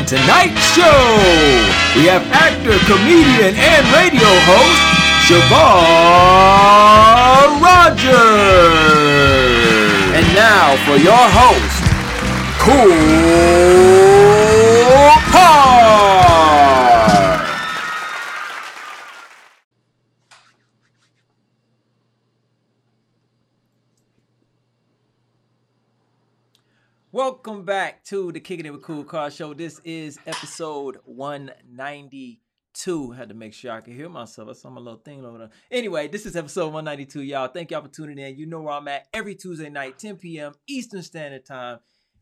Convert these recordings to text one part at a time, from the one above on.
On tonight's show, we have actor, comedian, and radio host Shuvar Rodgers. And now for your host, Kool Kard. Welcome back to the Kicking It with Kool Kard Show. This is episode 192. Had to make sure I could hear myself. I saw my little thing over there. Anyway, this is episode 192, y'all. Thank y'all for tuning in. You know where I'm at every Tuesday night, 10 p.m. Eastern Standard Time,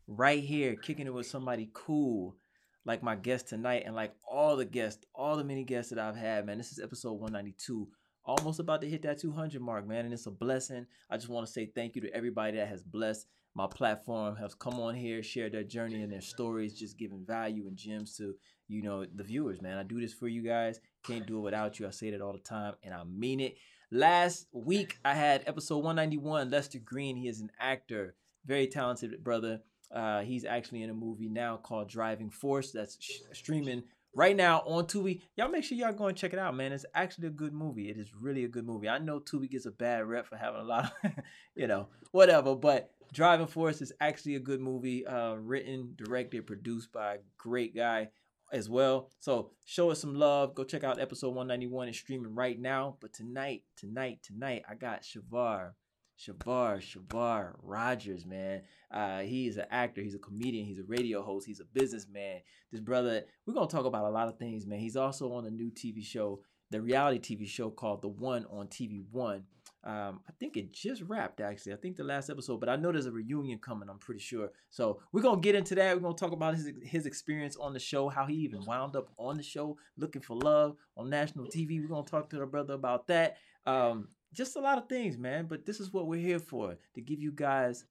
right here, kicking it with somebody cool, like my guest tonight, and like all the guests, all the many guests that I've had, man. This is episode 192 almost about to hit that 200 mark, man, and it's a blessing. I just want to say thank you to everybody that has blessed my platform, has come on here, shared their journey and their stories, just giving value and gems to you know the viewers, man. I do this for you guys. Can't do it without you. I say that all the time, and I mean it. Last week I had episode 191. Lester Green, he is an actor, very talented brother. Uh, he's actually in a movie now called Driving Force that's sh- streaming right now on Tubi. Y'all make sure y'all go and check it out, man. It's actually a good movie. It is really a good movie. I know Tubi gets a bad rep for having a lot of, you know, whatever, but Driving Force is actually a good movie. Uh, written, directed, produced by a great guy as well. So show us some love. Go check out episode 191. It's streaming right now. But tonight, tonight, tonight, I got Shuvar. Shuvar, Shuvar Rodgers, man. Uh, he is an actor. He's a comedian. He's a radio host. He's a businessman. This brother, we're gonna talk about a lot of things, man. He's also on a new TV show, the reality TV show called The One on TV One. Um, I think it just wrapped actually. I think the last episode, but I know there's a reunion coming. I'm pretty sure. So we're gonna get into that. We're gonna talk about his his experience on the show, how he even wound up on the show, looking for love on national TV. We're gonna talk to the brother about that. Um, just a lot of things, man. But this is what we're here for to give you guys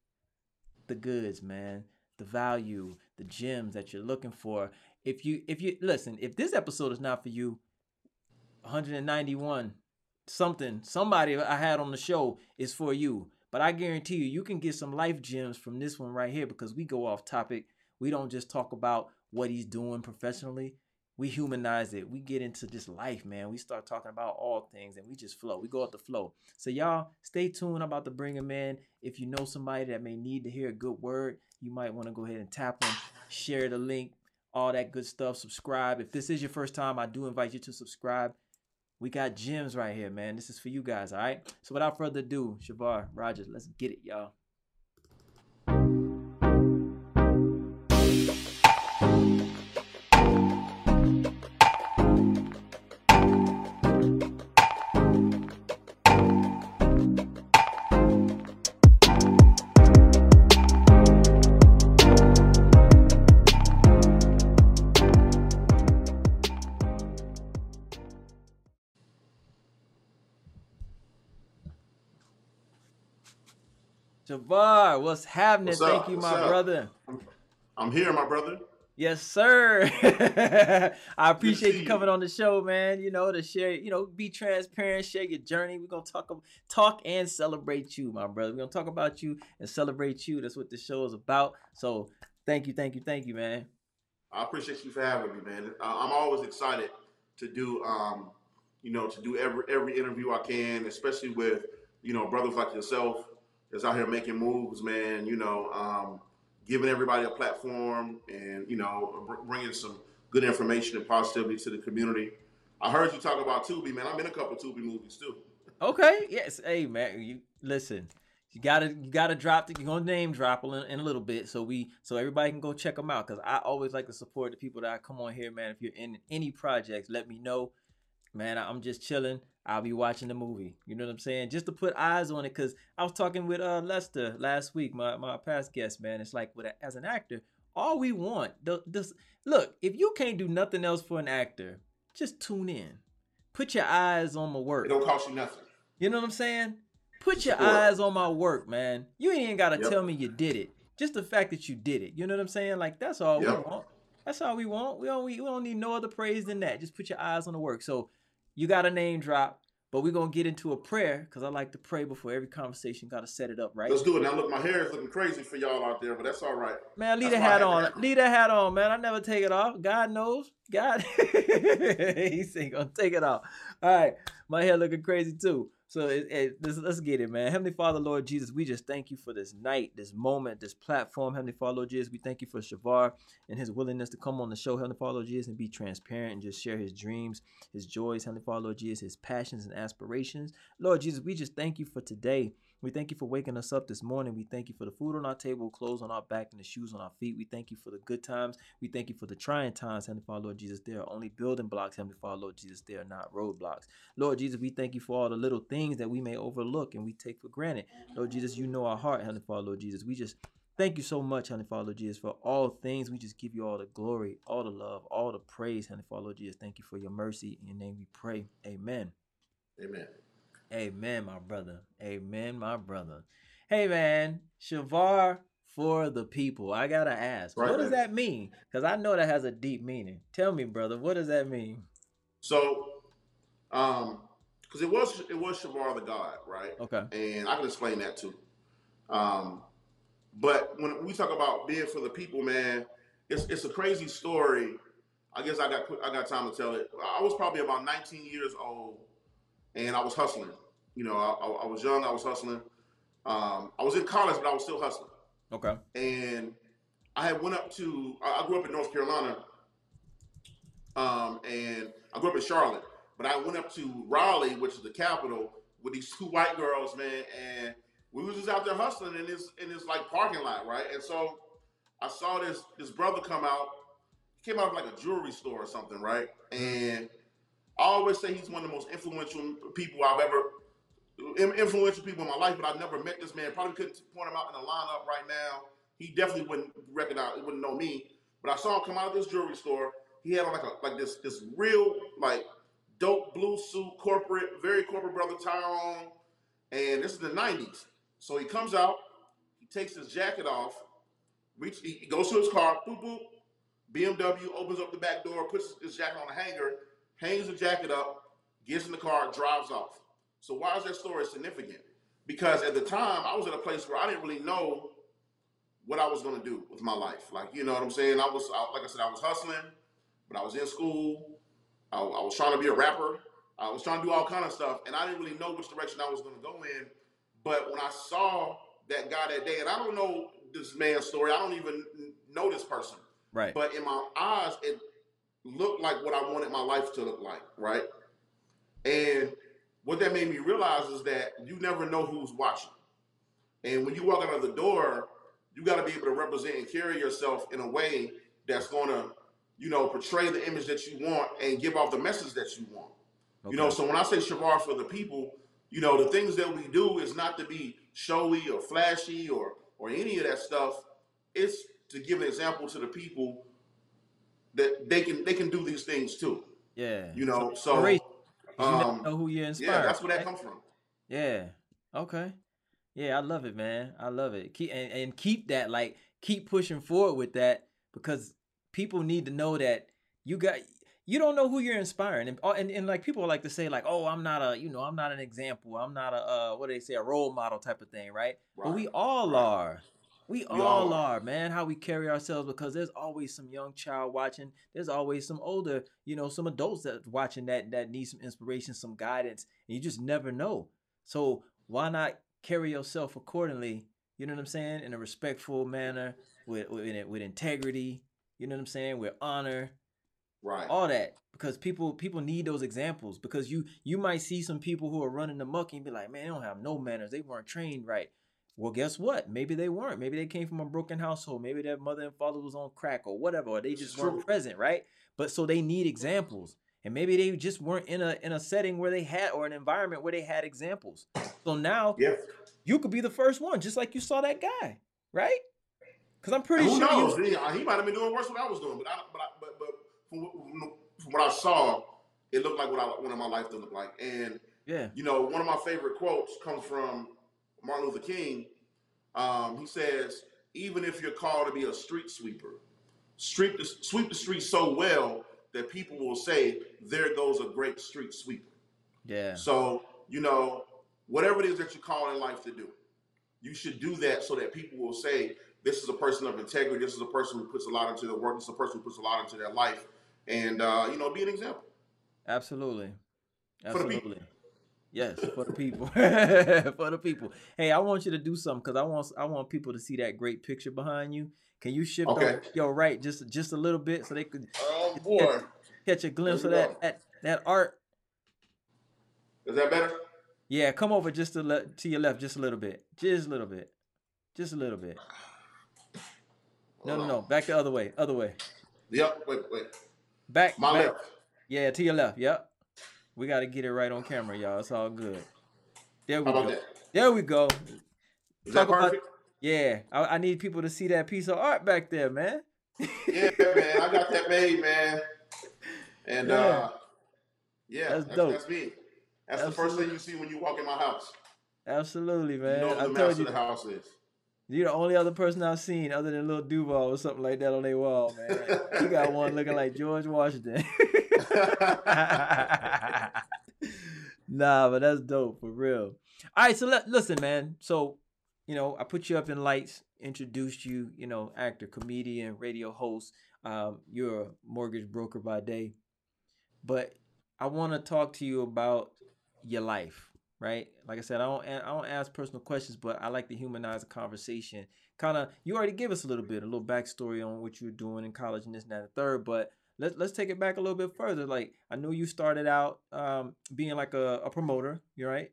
the goods, man, the value, the gems that you're looking for. If you if you listen, if this episode is not for you, 191 something somebody I had on the show is for you. But I guarantee you, you can get some life gems from this one right here because we go off topic. We don't just talk about what he's doing professionally. We humanize it. We get into just life, man. We start talking about all things and we just flow. We go with the flow. So y'all stay tuned. I'm about to bring him in. If you know somebody that may need to hear a good word, you might want to go ahead and tap them, share the link, all that good stuff. Subscribe. If this is your first time, I do invite you to subscribe. We got gems right here, man. This is for you guys, all right? So without further ado, Shuvar Rodgers, let's get it, y'all. Shavar, what's happening? What's Thank you, What's my up? brother. I'm here, my brother. Yes, sir. I appreciate you coming on the show, man. You know, to share, you know, be transparent, share your journey. We're gonna talk talk and celebrate you, my brother. We're gonna talk about you and celebrate you. That's what the show is about. So thank you, thank you, thank you, man. I appreciate you for having me, man. I'm always excited to do, um, you know, to do every every interview I can, especially with you know brothers like yourself that's out here making moves, man. You know, um, giving everybody a platform and you know bringing some good information and positivity to the community. I heard you talk about Tubi, man. I'm in a couple Tubi movies too. Okay, yes. Hey, man, you listen. You gotta you gotta drop the, you're gonna name drop in, in a little bit so we so everybody can go check them out because I always like to support the people that I come on here, man. If you're in any projects, let me know. Man, I'm just chilling. I'll be watching the movie. You know what I'm saying? Just to put eyes on it, cause I was talking with uh Lester last week, my, my past guest, man. It's like with a, as an actor, all we want, the, this look, if you can't do nothing else for an actor, just tune in. Put your eyes on my work. It don't cost you nothing. You know what I'm saying? Put your Support. eyes on my work, man. You ain't even gotta Yep. tell me you did it. Just the fact that you did it. You know what I'm saying? Like that's all Yep. we want. That's all we want. We don't we, we don't need no other praise than that. Just put your eyes on the work. So you got a name drop. but we're gonna get into a prayer because I like to pray before every conversation. Got to set it up right. Let's do it now. Look, my hair is looking crazy for y'all out there, but that's all right. Man, leave That's the hat on. that. Leave the hat on, man. I never take it off. God knows. God, he's ain't gonna take it off. All right, my hair looking crazy too. So it, it, let's, let's get it, man. Heavenly Father, Lord Jesus, we just thank you for this night, this moment, this platform. Heavenly Father, Lord Jesus, we thank you for Shuvar and his willingness to come on the show, Heavenly Father, Lord Jesus, and be transparent and just share his dreams, his joys, Heavenly Father, Lord Jesus, his passions and aspirations. Lord Jesus, we just thank you for today. We thank you for waking us up this morning. We thank you for the food on our table, clothes on our back, and the shoes on our feet. We thank you for the good times. We thank you for the trying times, Heavenly Father, Lord Jesus. They are only building blocks, Heavenly Father, Lord Jesus. They are not roadblocks. Lord Jesus, we thank you for all the little things that we may overlook and we take for granted. Lord Jesus, you know our heart, Heavenly Father, Lord Jesus. We just thank you so much, Heavenly Father, Lord Jesus, for all things. We just give you all the glory, all the love, all the praise, Heavenly Father, Lord Jesus. Thank you for your mercy. In your name we pray. Amen. Amen. Amen, my brother. Amen, my brother. Hey, man, Shuvar for the people. I gotta ask, Right, what does man. that mean? Because I know that has a deep meaning. Tell me, brother, what does that mean? So, um, because it was it was Shuvar the God, right? Okay. And I can explain that too. Um, but when we talk about being for the people, man, it's it's a crazy story. I guess I got I got time to tell it. I was probably about 19 years old, and I was hustling. You know, I, I, I was young. I was hustling. Um, I was in college, but I was still hustling. Okay. and I had went up to. I I grew up in North Carolina, um, and I grew up in Charlotte, but I went up to Raleigh, which is the capital, with these two white girls, man, and we was just out there hustling in this in this like parking lot, right? And so I saw this this brother come out. He came out of like a jewelry store or something, right? And I always say he's one of the most influential people I've ever influential people in my life, but I've never met this man. Probably couldn't point him out in the lineup right now. He definitely wouldn't recognize, wouldn't know me. But I saw him come out of this jewelry store. He had on like a like this this real like dope blue suit, corporate, very corporate brother tie on, and this is the '90s. So he comes out, he takes his jacket off, reach, he goes to his car, boop boop, BMW opens up the back door, puts his jacket on a hanger, hangs the jacket up, gets in the car, drives off. So why is that story significant? Because at the time I was in a place where I didn't really know what I was going to do with my life. Like you know what I'm saying? I was I, like I said, I was hustling, but I was in school. I, I was trying to be a rapper. I was trying to do all kind of stuff, and I didn't really know which direction I was going to go in. But when I saw that guy that day, and I don't know this man's story, I don't even know this person. Right. But in my eyes, it looked like what I wanted my life to look like, right? And what that made me realize is that you never know who's watching. And when you walk out of the door, you got to be able to represent and carry yourself in a way that's going to, you know, portray the image that you want and give off the message that you want. You know, so when I say Shuvar for the people, you know, the things that we do is not to be showy or flashy or or any of that stuff. It's to give an example to the people that they can they can do these things too. yeah. You know, so inspiration. you um, know who you're inspired. yeah, that's where that right? comes from. Yeah. Okay. Yeah, I love it, man. I love it. Keep and, and keep that like keep pushing forward with that because people need to know that you got you don't know who you're inspiring and, uh, and and like people like to say like oh I'm not a you know I'm not an example I'm not a uh what do they say a role model type of thing right, but we Right, all right. are we all all are man how we carry ourselves because there's always some young child watching there's always some older you know some adults that watching that that need some inspiration some guidance and you just never know so why not carry yourself accordingly? You know what I'm saying? In a respectful manner, with with, with integrity. You know what I'm saying? With honor, Right. all that. Because people people need those examples. Because you you might see some people who are running amok and be like, man, they don't have no manners. They weren't trained right. Well, guess what? Maybe they weren't. Maybe they came from a broken household. Maybe their mother and father was on crack or whatever, or they just weren't present, right? But so they need examples. And maybe they just weren't in a in a setting where they had or an environment where they had examples. So now Yeah. you could be the first one, just like you saw that guy, right? Because I'm pretty who sure knows? He, uh, he might have been doing worse than I was doing, but I, but I, but, but from, what- from what I saw, it looked like what I wanted my life to look like. And Yeah. you know, one of my favorite quotes comes from Martin Luther King. Um, he says, "Even if you're called to be a street sweeper, sweep the sweep the street so well that people will say, there goes a great street sweeper." Yeah. So, you know, whatever it is that you're called in life to do, you should do that so that people will say, this is a person of integrity. This is a person who puts a lot into their work. This is a person who puts a lot into their life. And, uh, you know, be an example. Absolutely. For the people. Absolutely. Yes, for the people. for the people. Hey, I want you to do something because I want I want people to see that great picture behind you. Can you shift Okay. your right just just a little bit so they could Oh, boy. catch a glimpse of that, that that art? Is that better? Yeah, come over just to le- to your left just a little bit. Just a little bit. Just a little bit. No, no, no. Back the other way. Other way. Yep. Wait, wait. Back. My back. left. Yeah, to your left. Yep. We got to get it right on camera, y'all. It's all good. There we go. that? There we go. Is Talk that about- Yeah, I, I need people to see that piece of art back there, man. yeah, man. I got that made, man. And Yeah. uh yeah, That's that's, dope. that's me. That's the first thing you see when you walk in my house. Absolutely, man. you know who I told master you, of the house is. you're the only other person I've seen other than Little Duval or something like that on their wall, man. you got one looking like George Washington. nah, but that's dope for real. All right, so let, listen, man. So, you know, I put you up in lights, introduced you, you know, actor, comedian, radio host. Um, you're a mortgage broker by day, but I want to talk to you about your life, right? Like I said, I don't, I don't ask personal questions, but I like to humanize the conversation. Kind of, you already gave us a little bit, a little backstory on what you were doing in college and this and that and the third, but let's let's take it back a little bit further. Like I know you started out um, being like a, a promoter, You're right?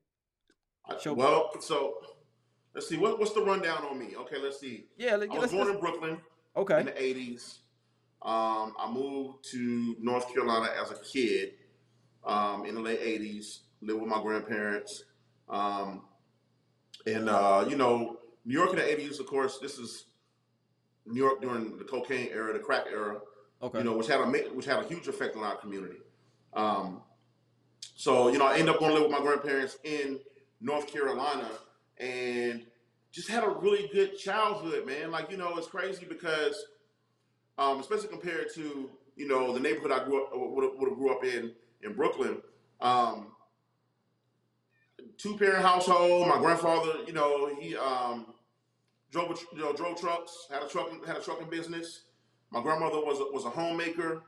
I- Show- well, so let's see. What, what's the rundown on me? Okay, let's see. Yeah, let, I was born in Brooklyn Okay. in the 80s. Um, I moved to North Carolina as a kid um, in the late 80s, lived with my grandparents. Um, and, uh, you know, New York in the 80s, of course, this is New York during the cocaine era, the crack era. Okay, you know, which had a which had a huge effect on our community. Um, so you know, I ended up going to live with my grandparents in North Carolina, and just had a really good childhood, man. Like you know, it's crazy because, um, especially compared to you know the neighborhood I grew up would have, grew up in in Brooklyn. Um, Two parent household. My grandfather, you know, he um, drove you know drove trucks, had a trucking had a trucking business. My grandmother was a, was a homemaker.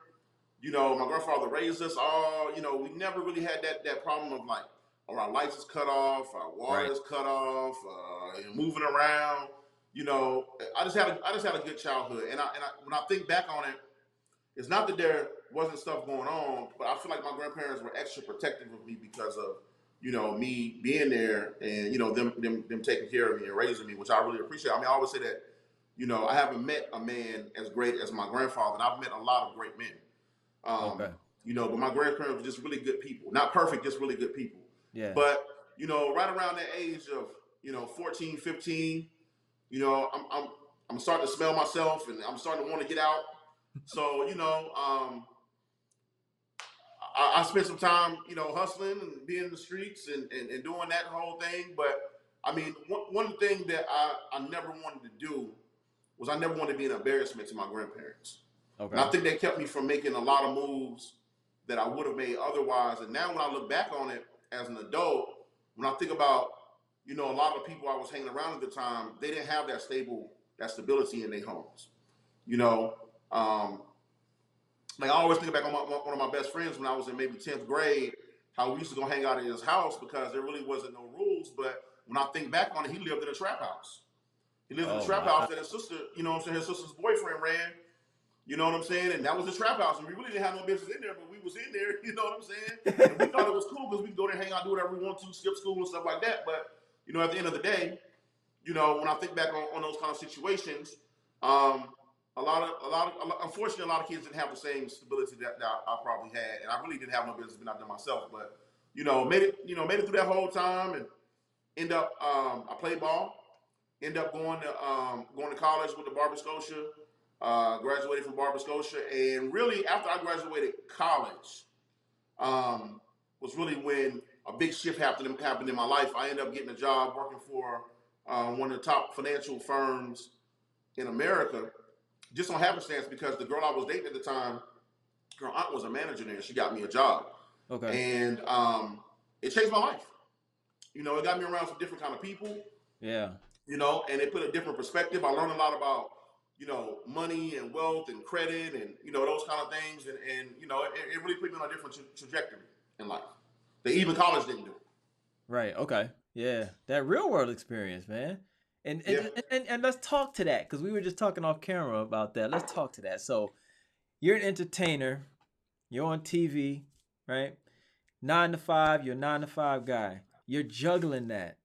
You know, my grandfather raised us all. You know, we never really had that that problem of like, oh, our lights is cut off, our water Right. is cut off, uh, moving around. You know, I just had a, I just had a good childhood, and I and I, when I think back on it, it's not that there wasn't stuff going on, but I feel like my grandparents were extra protective of me because of you know me being there and you know them them them taking care of me and raising me, which I really appreciate. I mean, I always say that you know I haven't met a man as great as my grandfather, and I've met a lot of great men. Um, okay, You know, but my grandparents were just really good people. Not perfect, just really good people. yeah, But, you know, right around that age of, you know, 14, 15, you know, I'm, I'm, I'm starting to smell myself and I'm starting to want to get out. So, you know, um, I, I spent some time, you know, hustling and being in the streets and, and, and doing that whole thing. But, I mean, one, one thing that I, I never wanted to do was I never wanted to be an embarrassment to my grandparents. And I think that kept me from making a lot of moves that I would have made otherwise. And now when I look back on it as an adult, when I think about, you know, a lot of people I was hanging around at the time, they didn't have that stable, that stability in their homes. You know, um, like I always think back on my, one of my best friends when I was in maybe 10th grade, how we used to go hang out at his house because there really wasn't no rules. But when I think back on it, he lived in a trap house. He lived in a Oh, trap house that his sister, you know what I'm saying, his sister's boyfriend ran. You know what I'm saying? And that was the trap house. And we really didn't have no business in there, but we was in there. You know what I'm saying? And we thought it was cool because we could go there, hang out, do whatever we want to, skip school and stuff like that. But you know, at the end of the day, you know, when I think back on, on those kind of situations, um, a lot of, a lot of, a lot, unfortunately, a lot of kids didn't have the same stability that, that I probably had, and I really didn't have no business being out there myself. But you know, made it, you know, made it through that whole time, and end up, um, I played ball, end up going to, um, going to college with the Barber Scotia. Uh, graduated from Barber Scotia, and really after I graduated college, um, was really when a big shift happened happened in my life. I ended up getting a job working for uh, one of the top financial firms in America, just on happenstance because the girl I was dating at the time, her aunt was a manager there. She got me a job, okay, and um, it changed my life. You know, it got me around some different kind of people. Yeah. You know, and it put a different perspective. I learned a lot about you know money and wealth and credit and you know those kind of things, and, and you know it, it really put me on a different tra- trajectory in life that even college didn't do. Right. Okay. Yeah. That real world experience, man. And and, Yeah. and, and, and let's talk to that because we were just talking off camera about that. Let's talk to that. So you're an entertainer, you're on TV, right? Nine to five, you're a nine to five guy. You're juggling that.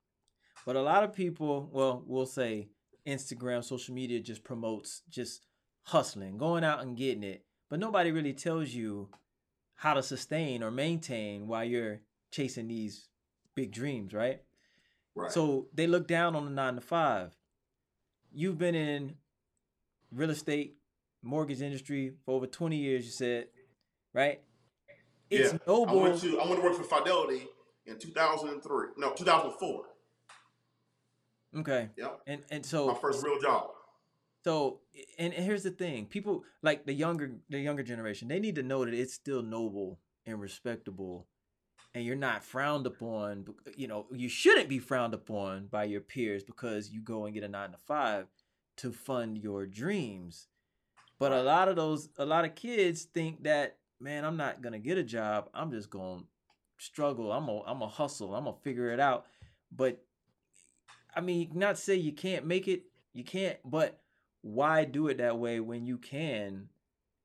But a lot of people, well, we'll say Instagram, social media just promotes just hustling, going out and getting it. But nobody really tells you how to sustain or maintain while you're chasing these big dreams, right? Right. So they look down on the nine to five. You've been in real estate, mortgage industry for over 20 years, you said, right? It's yeah. noble. I went to I went to work for Fidelity in 2003. No, 2004. Okay. Yep. And and so My first real job. so and, and here's the thing. People like the younger the younger generation, they need to know that it's still noble and respectable and you're not frowned upon, you know, you shouldn't be frowned upon by your peers because you go and get a 9 to 5 to fund your dreams. But a lot of those a lot of kids think that man, I'm not going to get a job. I'm just going to struggle. I'm to I'm to hustle. I'm going to figure it out. But I mean, not say you can't make it. You can't, but why do it that way when you can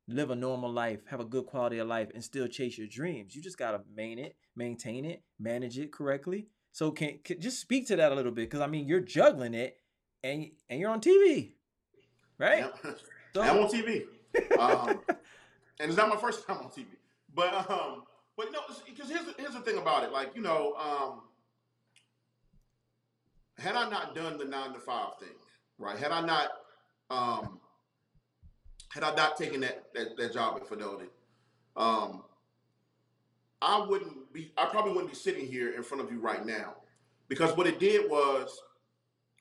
live a normal life, have a good quality of life, and still chase your dreams? You just gotta maintain it, maintain it, manage it correctly. So can, can just speak to that a little bit, because I mean you're juggling it, and and you're on TV, right? Yep. So I'm on TV. Um, and it's not my first time on TV. But um, but no, because here's here's the thing about it. Like you know, um, had I not done the nine to five thing, right? Had I not um, had I not taken that that, that job at Fidelity, um, I wouldn't be. I probably wouldn't be sitting here in front of you right now, because what it did was,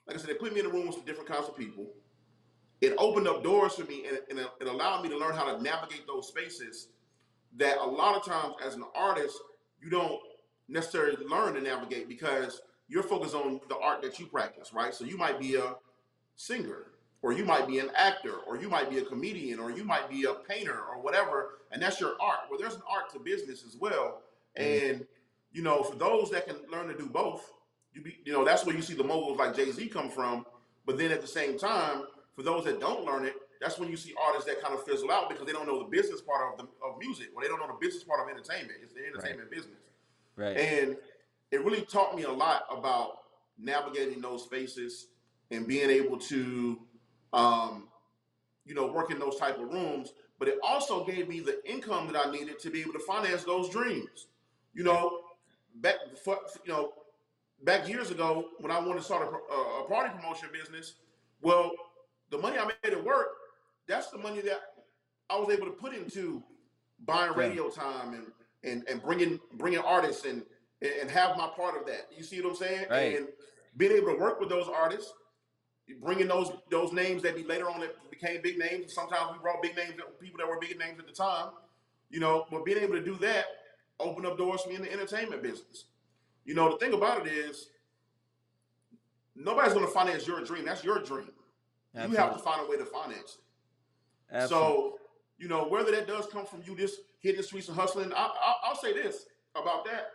like I said, it put me in the rooms with different kinds of people it opened up doors for me and, and it allowed me to learn how to navigate those spaces that a lot of times as an artist you don't necessarily learn to navigate because you're focused on the art that you practice right? So you might be a singer or you might be an actor or you might be a comedian or you might be a painter or whatever and that's your art. Well there's an art to business as well mm. and you know for those that can learn to do both you be you know that's where you see the moguls like jay-z come from but then at the same time for those that don't learn it, that's when you see artists that kind of fizzle out because they don't know the business part of the, of music or they don't know the business part of entertainment. It's the entertainment business. right, And it really taught me a lot about navigating those spaces and being able to, um, you know, work in those type of rooms. But it also gave me the income that I needed to be able to finance those dreams. You know, back, for, you know, back years ago when I wanted to start a, a party promotion business, well, the money I made at work, that's the money that I was able to put into buying radio time and and and bringing bringing artists and and have my part of that. You see what I'm saying? Right. And being able to work with those artists, bringing those those names that be later on that became big names. Sometimes we brought big names, people that were big names at the time. You know, but being able to do that opened up doors for me in the entertainment business. You know, the thing about it is, nobody's going to finance your dream. That's your dream. You have to find a way to finance it. absolutely. So, you know, whether that does come from you just hitting the streets and hustling, I, I, I'll say this about that.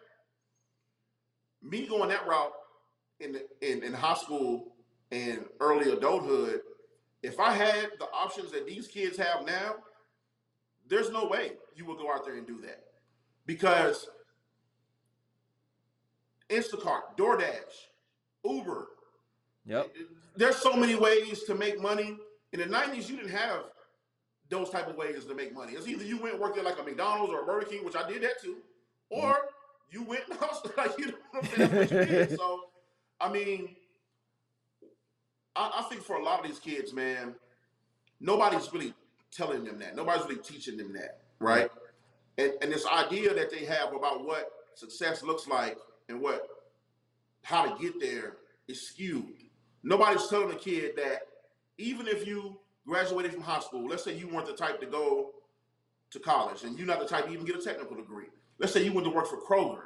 Me going that route in, in in high school and early adulthood, if I had the options that these kids have now, there's no way you would go out there and do that because Instacart, DoorDash, Uber, yep, there's so many ways to make money. In the '90s, you didn't have those type of ways to make money. It's either you went and worked at like a McDonald's or a Burger King, which I did that too, or you went and hustled. Like you know what I'm saying? What. So, I mean, I, I think for a lot of these kids, man, nobody's really telling them that. Nobody's really teaching them that, right? And and this idea that they have about what success looks like and what how to get there is skewed. Nobody's telling a kid that even if you graduated from high school, let's say you weren't the type to go to college and you're not the type to even get a technical degree. Let's say you went to work for Kroger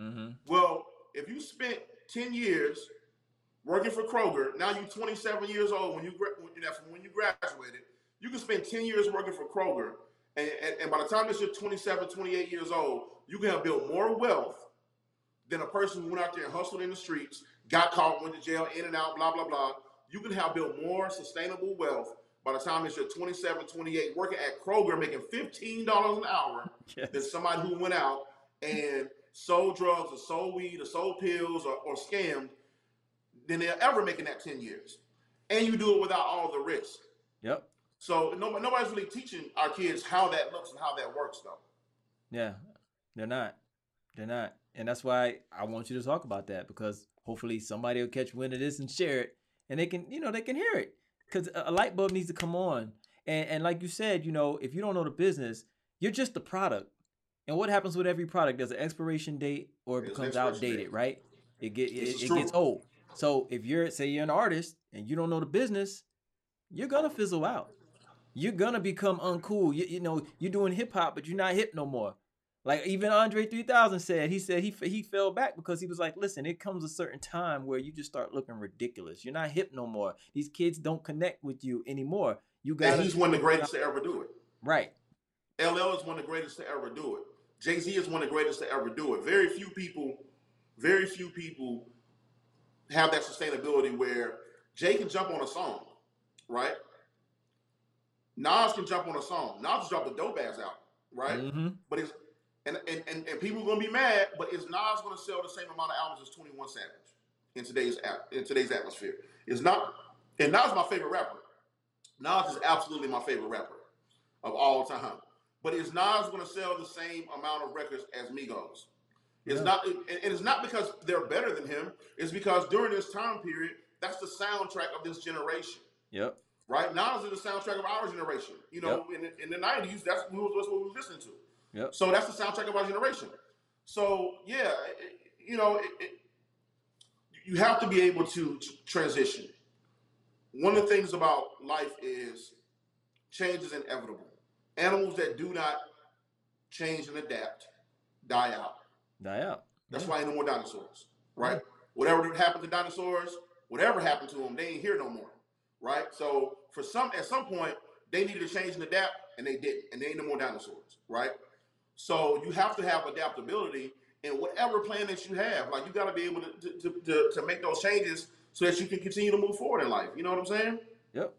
Mm-hmm. Well, if you spent 10 years working for Kroger, now you're 27 years old when you, gra- when, you from when you graduated, you can spend 10 years working for Kroger. And, and, and by the time that you're 27, 28 years old, you can have built more wealth than a person who went out there and hustled in the streets, got caught, went to jail, in and out, blah, blah, blah. You can have built more sustainable wealth by the time that you're 27, 28, working at Kroger, making $15 an hour Yes. than somebody who went out and sold drugs or sold weed or sold pills or, or scammed than they're ever making that 10 years. And you do it without all the risk. Yep. So no, nobody's really teaching our kids how that looks and how that works, though. Yeah, they're not. They're not. And that's why I want you to talk about that because hopefully somebody will catch wind of this and share it and they can, you know, they can hear it. Because a light bulb needs to come on. And, and like you said, you know, if you don't know the business, you're just the product. And what happens with every product? There's an expiration date or it becomes outdated, date. right? It get it, it gets old. So if you're say you're an artist and you don't know the business, you're gonna fizzle out. You're gonna become uncool. You, you know, you're doing hip hop, but you're not hip no more. Like even Andre 3000 said, he said he he fell back because he was like, listen, it comes a certain time where you just start looking ridiculous. You're not hip no more. These kids don't connect with you anymore. You got And he's one of the greatest to ever do it. right. LL is one of the greatest to ever do it. Jay Z is one of the greatest to ever do it. Very few people, very few people have that sustainability where Jay can jump on a song, right? Nas can jump on a song. Nas dropped the dope ass out, right? Mm-hmm. But it's and, and, and, and people are gonna be mad, but is Nas gonna sell the same amount of albums as 21 Savage in today's in today's atmosphere? Is not and Nas is my favorite rapper. Nas is absolutely my favorite rapper of all time. But is Nas gonna sell the same amount of records as Migos? It's Yeah. not and it's not because they're better than him, it's because during this time period, that's the soundtrack of this generation Yep. right? Nas is the soundtrack of our generation. You know, in, the- in the nineties, that's, what we- that's what we were listening to. Yep. So that's the soundtrack of our generation. So yeah, it- you know, it, it, you have to be able to transition. One of the things about life is change is inevitable. Animals that do not change and adapt die out. Die out. That's Yeah. why ain't no more dinosaurs, right? Whatever happened to dinosaurs, whatever happened to them, they ain't here no more, right? So for some, at some point, they needed to change and adapt, and they didn't, and they ain't no more dinosaurs, right? So you have to have adaptability in whatever plan that you have. Like you got to be able to to, to, to make those changes so that you can continue to move forward in life. You know what I'm saying? Yep.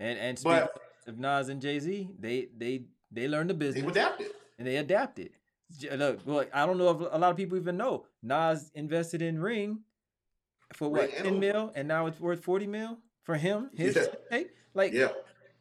And and speaking But of Nas and Jay Z, they they they learned the business. they've adapted. and they adapted. Look, look, I don't know if a lot of people even know Nas invested in Ring for what Ring ten Uber. mil, and now it's worth forty mil for him. His Yeah. like Yeah,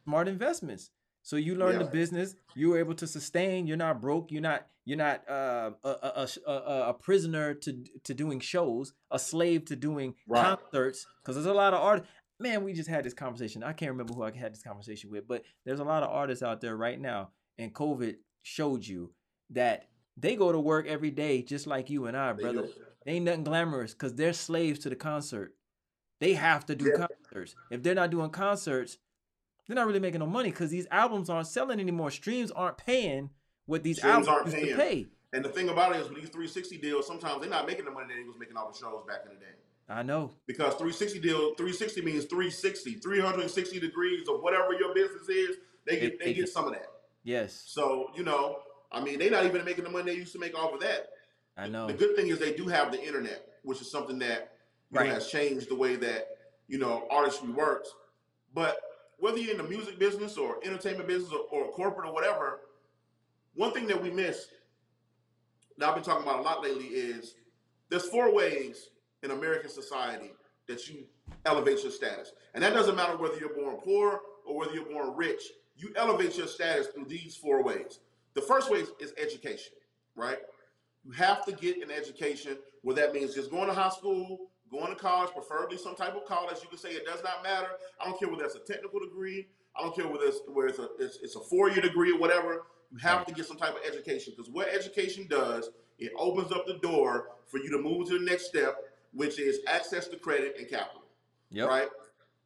smart investments. So you learn the business. You were able to sustain. You're not broke. You're not. You're not uh, a, a, a a a a prisoner to to doing shows, a slave to doing Right. concerts. Because there's a lot of art. Man, we just had this conversation. I can't remember who I had this conversation with, but there's a lot of artists out there right now, and COVID showed you that they go to work every day just like you and I, They brother. do. They ain't nothing glamorous because they're slaves to the concert. They have to do Yeah. concerts. If they're not doing concerts, they're not really making no money because these albums aren't selling anymore. Streams aren't paying what these Streams albums used paying. to pay. And the thing about it is, with these 360 deals, sometimes they're not making the money that they was making off the shows back in the day. I know. because 360 deal 360 means 360 360 degrees of whatever your business is they get They- they they get some of that Yes, so you know i mean they're not even making the money they used to make off of that I know. the good thing is they do have the internet which is something that you know, has changed the way that you know artistry works but whether you're in the music business or entertainment business or, or corporate or whatever one thing that we miss that i've been talking about a lot lately is there's four ways in American society that you elevate your status. And that doesn't matter whether you're born poor or whether you're born rich. You elevate your status through these four ways. The first way is, education, right? You have to get an education, where that means just going to high school, going to college, preferably some type of college. You can say it does not matter. I don't care whether it's a technical degree. I don't care whether it's where it's a it's, it's a four year degree or whatever. You have Right. to get some type of education because what education does, it opens up the door for you to move to the next step, which is access to credit and capital Yep. right?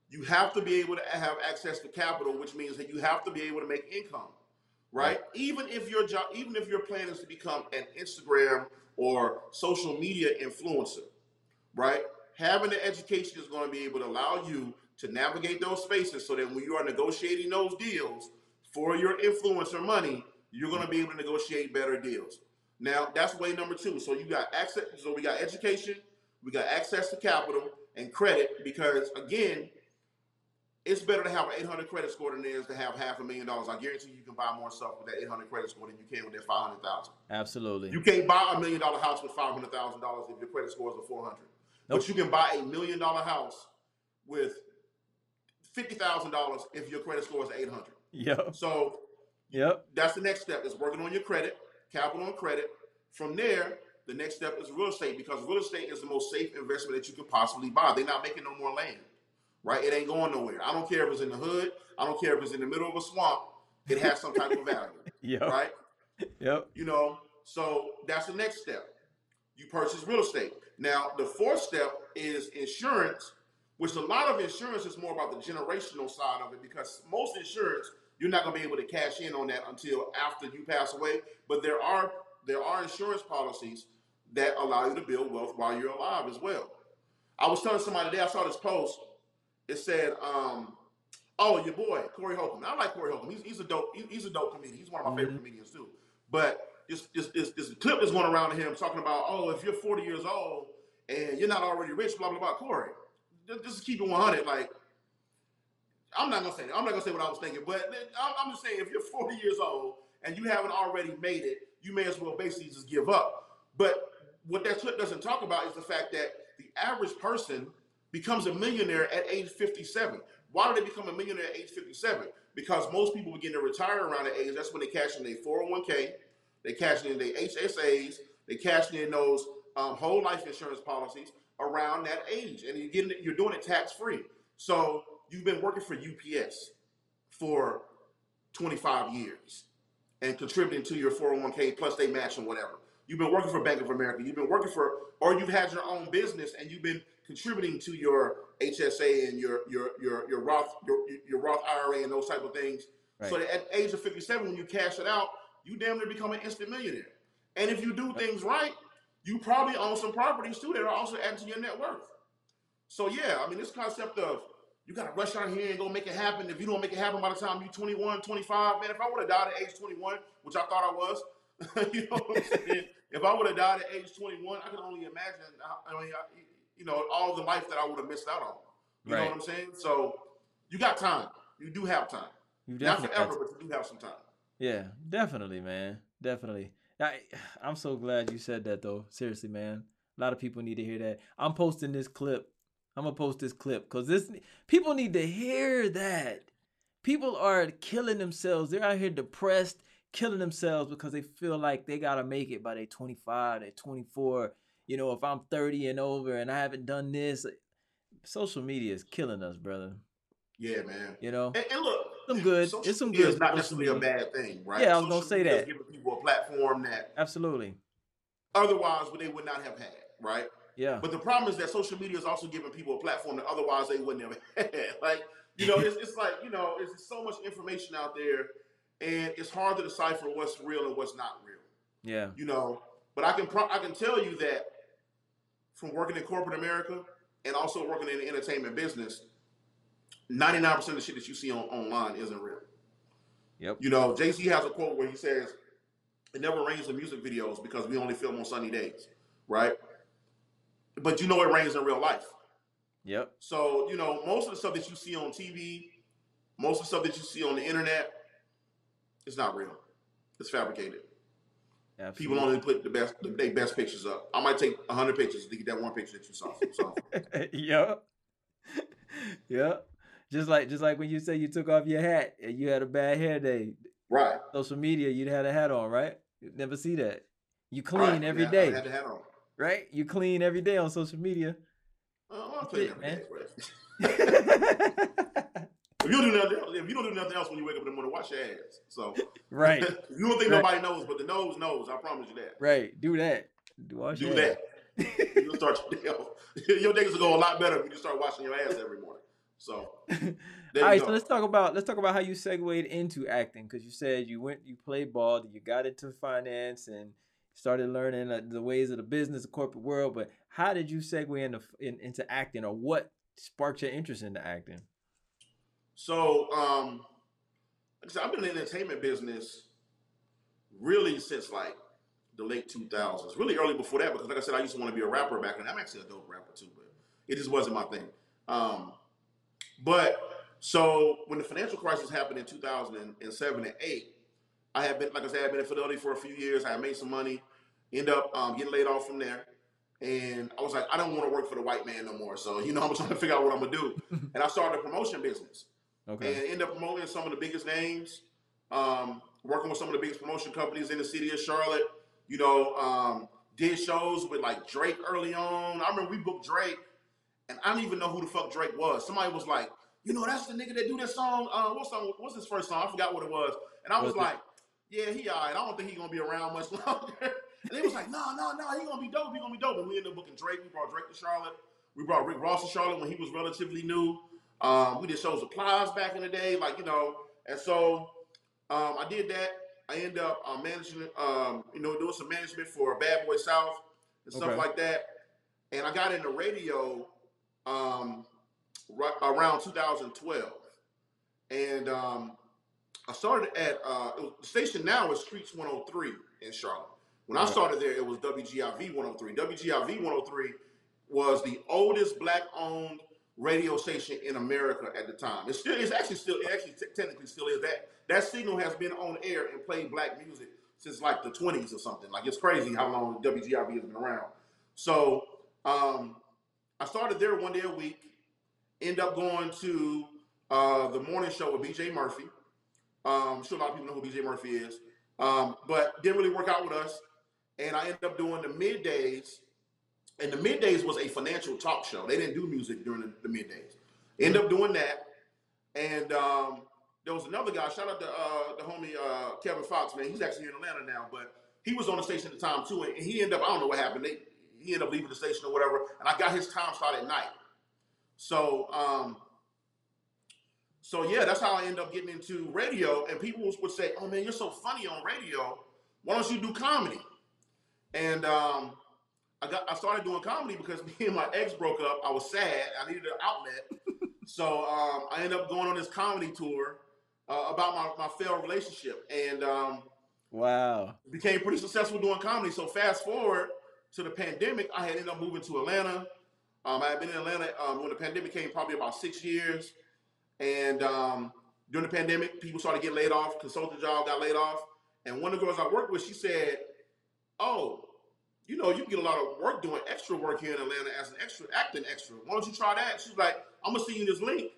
You have to be able to have access to capital, which means that you have to be able to make income. right? Even if your job, even if your plan is to become an Instagram or social media influencer, right? Having the education is going to be able to allow you to navigate those spaces so that when you are negotiating those deals for your influencer money, you're going to be able to negotiate better deals. Now, that's way number two. So you got access. So we got education, we got access to capital and credit because again, it's better to have an 800 credit score than it is to have half a million dollars. I guarantee you, you can buy more stuff with that 800 credit score than you can with that 500,000. Absolutely. You can't buy a million dollar house with $500,000 if your credit score is a 400. Nope. But you can buy a million dollar house with $50,000 if your credit score is 800. Yep. So, yep. That's the next step is working on your credit, capital and credit. From there, the next step is real estate because real estate is the most safe investment that you could possibly buy. They're not making no more land right? It ain't going nowhere. I don't care if it's in the hood. I don't care if it's in the middle of a swamp. It has some type of value. Yeah. Right. Yep. You know, so that's the next step. You purchase real estate. Now, the fourth step is insurance, which a lot of insurance is more about the generational side of it because most insurance you're not going to be able to cash in on that until after you pass away. But there are there are insurance policies that allow you to build wealth while you're alive as well. I was telling somebody today, I saw this post it said, um, "Oh, your boy Corey Holcomb." I like Corey Holcomb. He's, he's a dope. He's a dope comedian. He's one of my mm-hmm. favorite comedians too. But this, this this this clip is going around him talking about, "Oh, if you're 40 years old and you're not already rich, blah blah blah." Corey, just keep it 100. Like, I'm not gonna say. I'm not gonna say what I was thinking, but I'm just saying, if you're 40 years old and you haven't already made it, you may as well basically just give up. But what that clip doesn't talk about is the fact that the average person becomes a millionaire at age 57. Why do they become a millionaire at age 57? Because most people begin to retire around that age. That's when they cash in their 401k, they cash in their HSAs, they cash in those um, whole life insurance policies around that age, and you're getting it, you're doing it tax free. So you've been working for UPS for 25 years and contributing to your 401k plus they match and whatever. You've been working for Bank of America. You've been working for, or you've had your own business and you've been contributing to your HSA and your your your your Roth your, your Roth IRA and those type of things. Right. So at age of 57, when you cash it out, you damn near become an instant millionaire. And if you do things right, you probably own some properties too that are also adding to your net worth. So yeah, I mean this concept of you gotta rush out here and go make it happen. If you don't make it happen by the time you're 21, 25, man, if I would have died at age 21, which I thought I was, you know what I'm saying? if I would have died at age 21, I can only imagine. I mean, I, you know, all the life that I would have missed out on. You right. know what I'm saying? So you got time. You do have time. Not forever, but you do have some time. Yeah, definitely, man. Definitely. I, I'm so glad you said that, though. Seriously, man. A lot of people need to hear that. I'm posting this clip. I'm gonna post this clip because this people need to hear that. People are killing themselves. They're out here depressed, killing themselves because they feel like they gotta make it by their 25, their 24 you know, if I'm 30 and over and I haven't done this, social media is killing us, brother. Yeah, man. You know, and, and look, some good. It's some good. It's not necessarily a bad thing, right? Yeah, I was social gonna say that. Giving people a platform that absolutely. Otherwise, they would not have had, right? Yeah. But the problem is that social media is also giving people a platform that otherwise they wouldn't have had. like, you know, it's, it's like you know, there's so much information out there, and it's hard to decipher what's real and what's not real. Yeah. You know, but I can pro- I can tell you that from working in corporate America and also working in the entertainment business, 99% of the shit that you see on, online isn't real. Yep. You know, Jay Z has a quote where he says, It never rains in music videos because we only film on sunny days, right? But you know it rains in real life. Yep. So, you know, most of the stuff that you see on TV, most of the stuff that you see on the internet, it's not real. It's fabricated. Absolutely. People only put the best, the, their best pictures up. I might take hundred pictures to get that one picture that you saw. So. yeah, yeah. Just like, just like when you say you took off your hat and you had a bad hair day. Right. Social media, you'd had a hat on, right? You'd never see that. You clean right. every yeah, day. I had the hat on. Right? You clean every day on social media. Oh, I'm man. If you do nothing, if you don't do nothing else when you wake up in the morning, wash your ass. So right, you don't think right. nobody knows, but the nose knows. I promise you that. Right, do that. Do, do that. You'll start your day. Your days will go a lot better if you start washing your ass every morning. So, All right, go. so let's talk about let's talk about how you segued into acting because you said you went you played ball, you got into finance and started learning uh, the ways of the business, the corporate world. But how did you segue into in, into acting, or what sparked your interest into acting? So, um, like I said, I've been in the entertainment business really since like the late 2000s, really early before that, because like I said, I used to want to be a rapper back then. I'm actually a dope rapper too, but it just wasn't my thing. Um, but so when the financial crisis happened in 2007 and 8, I had been, like I said, I had been in Philadelphia for a few years. I had made some money, end up um, getting laid off from there. And I was like, I don't want to work for the white man no more. So, you know, I'm trying to figure out what I'm going to do. And I started a promotion business Okay. and end up promoting some of the biggest names, um, working with some of the biggest promotion companies in the city of Charlotte. You know, um, did shows with like Drake early on. I remember we booked Drake, and I don't even know who the fuck Drake was. Somebody was like, you know, that's the nigga that do that song. Uh, what song? What's his first song? I forgot what it was. And I was like, yeah, he alright. I don't think he gonna be around much longer. and they was like, no, no, no, he gonna be dope. He gonna be dope. And we ended up booking Drake. We brought Drake to Charlotte. We brought Rick Ross to Charlotte when he was relatively new. Um, we did shows with Plies back in the day, like you know. And so um, I did that. I ended up uh, managing, um, you know, doing some management for Bad Boy South and stuff Okay. like that. And I got into radio um, right around 2012, and um, I started at uh, it was- the station now is Streets 103 in Charlotte. When I started there, it was WGIV 103. WGIV 103 was the oldest black-owned radio station in America at the time. It's still, it's actually still, it actually technically still is that. That signal has been on air and played black music since like the 20s or something. Like it's crazy how long WGIV has been around. So um, I started there one day a week. End up going to uh, the morning show with BJ Murphy. Um, I'm sure a lot of people know who BJ Murphy is, um, but didn't really work out with us. And I ended up doing the middays, and the middays was a financial talk show. They didn't do music during the, the middays. End up doing that, and um, there was another guy. Shout out to uh, the homie uh, Kevin Fox, man. He's actually in Atlanta now, but he was on the station at the time too. And he ended up, I don't know what happened. They, he ended up leaving the station or whatever. And I got his time slot at night. So, um, so yeah, that's how I ended up getting into radio. And people would say, "Oh man, you're so funny on radio. Why don't you do comedy?" And um, I got I started doing comedy because me and my ex broke up. I was sad. I needed an outlet. so um, I ended up going on this comedy tour uh, about my, my failed relationship and um, Wow. became pretty successful doing comedy. So fast forward to the pandemic, I had ended up moving to Atlanta. Um, I had been in Atlanta um, when the pandemic came, probably about six years. And um, during the pandemic, people started getting laid off. Consultant job got laid off. And one of the girls I worked with, she said, "Oh, you know, you get a lot of work doing extra work here in Atlanta as an extra acting extra. Why don't you try that?" She's like, "I'm gonna send you this link.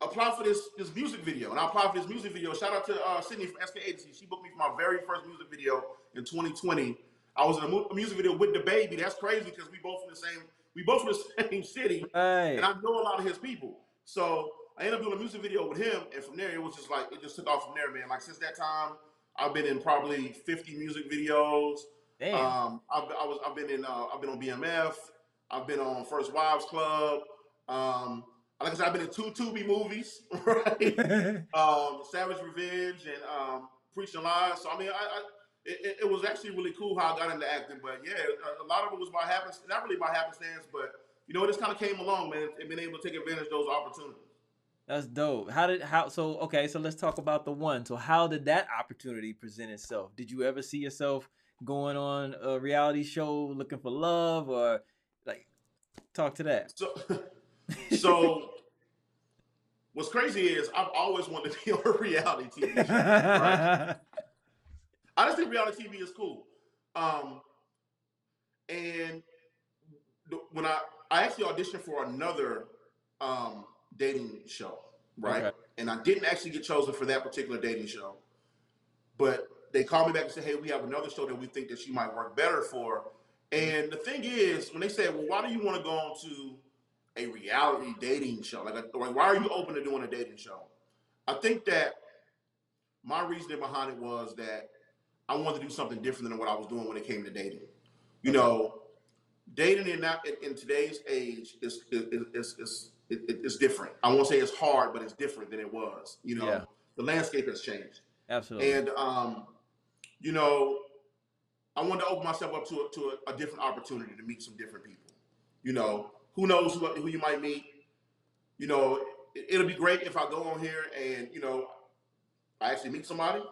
Apply for this this music video." And I applied for this music video. Shout out to uh, Sydney from SK Agency. She booked me for my very first music video in 2020. I was in a mu- a music video with the baby. That's crazy because we both from the same we both from the same city Right. and I know a lot of his people. So I ended up doing a music video with him, and from there it was just like it just took off from there, man. Like since that time, I've been in probably 50 music videos. Damn. Um, I've, I was I've been in uh, I've been on BMF. I've been on First Wives Club. Um, like I said, I've been in two Tubi movies, right? um, Savage Revenge and um, Preaching Lies. So I mean, I, I it, it- was actually really cool how I got into acting. But yeah, a, a lot of it was by happenstance, not really by happenstance, but you know, it just kind of came along, man, and been able to take advantage of those opportunities. That's dope. How did how so okay, so let's talk about the one. So how did that opportunity present itself? Did you ever see yourself going on a reality show looking for love or like talk to that? So, so what's crazy is I've always wanted to be on a reality TV show. Right? I just think reality TV is cool. Um, and when I I actually auditioned for another um, dating show, right? Okay. And I didn't actually get chosen for that particular dating show, but they called me back and said, "Hey, we have another show that we think that you might work better for." And the thing is, when they said, "Well, why do you want to go on to a reality dating show? Like, a, like, why are you open to doing a dating show?" I think that my reasoning behind it was that I wanted to do something different than what I was doing when it came to dating. You know, dating in that in, today's age is is, is is it, it's different. I won't say it's hard, but it's different than it was. You know, Yeah. the landscape has changed. Absolutely. And um, you know, I wanted to open myself up to a, to a, a different opportunity to meet some different people. You know, who knows who, who you might meet. You know, it, it'll be great if I go on here and you know, I actually meet somebody.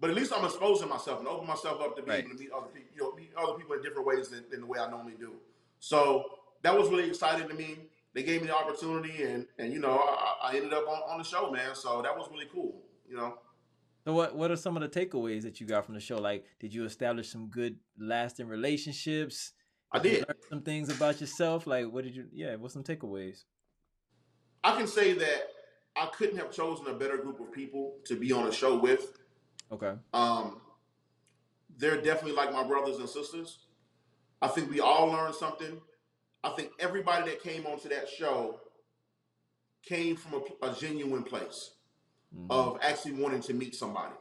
But at least I'm exposing myself and open myself up to be Right. able to meet other people. You know, meet other people in different ways than, than the way I normally do. So that was really exciting to me. They gave me the opportunity, and and you know, I, I ended up on, on the show, man. So that was really cool. You know. So what what are some of the takeaways that you got from the show? Like, did you establish some good lasting relationships? I you did. learn some things about yourself? Like, what did you? Yeah, what's some takeaways? I can say that I couldn't have chosen a better group of people to be on a show with. Okay. Um, they're definitely like my brothers and sisters. I think we all learned something. I think everybody that came onto that show came from a, a genuine place Mhm. of actually wanting to meet somebody.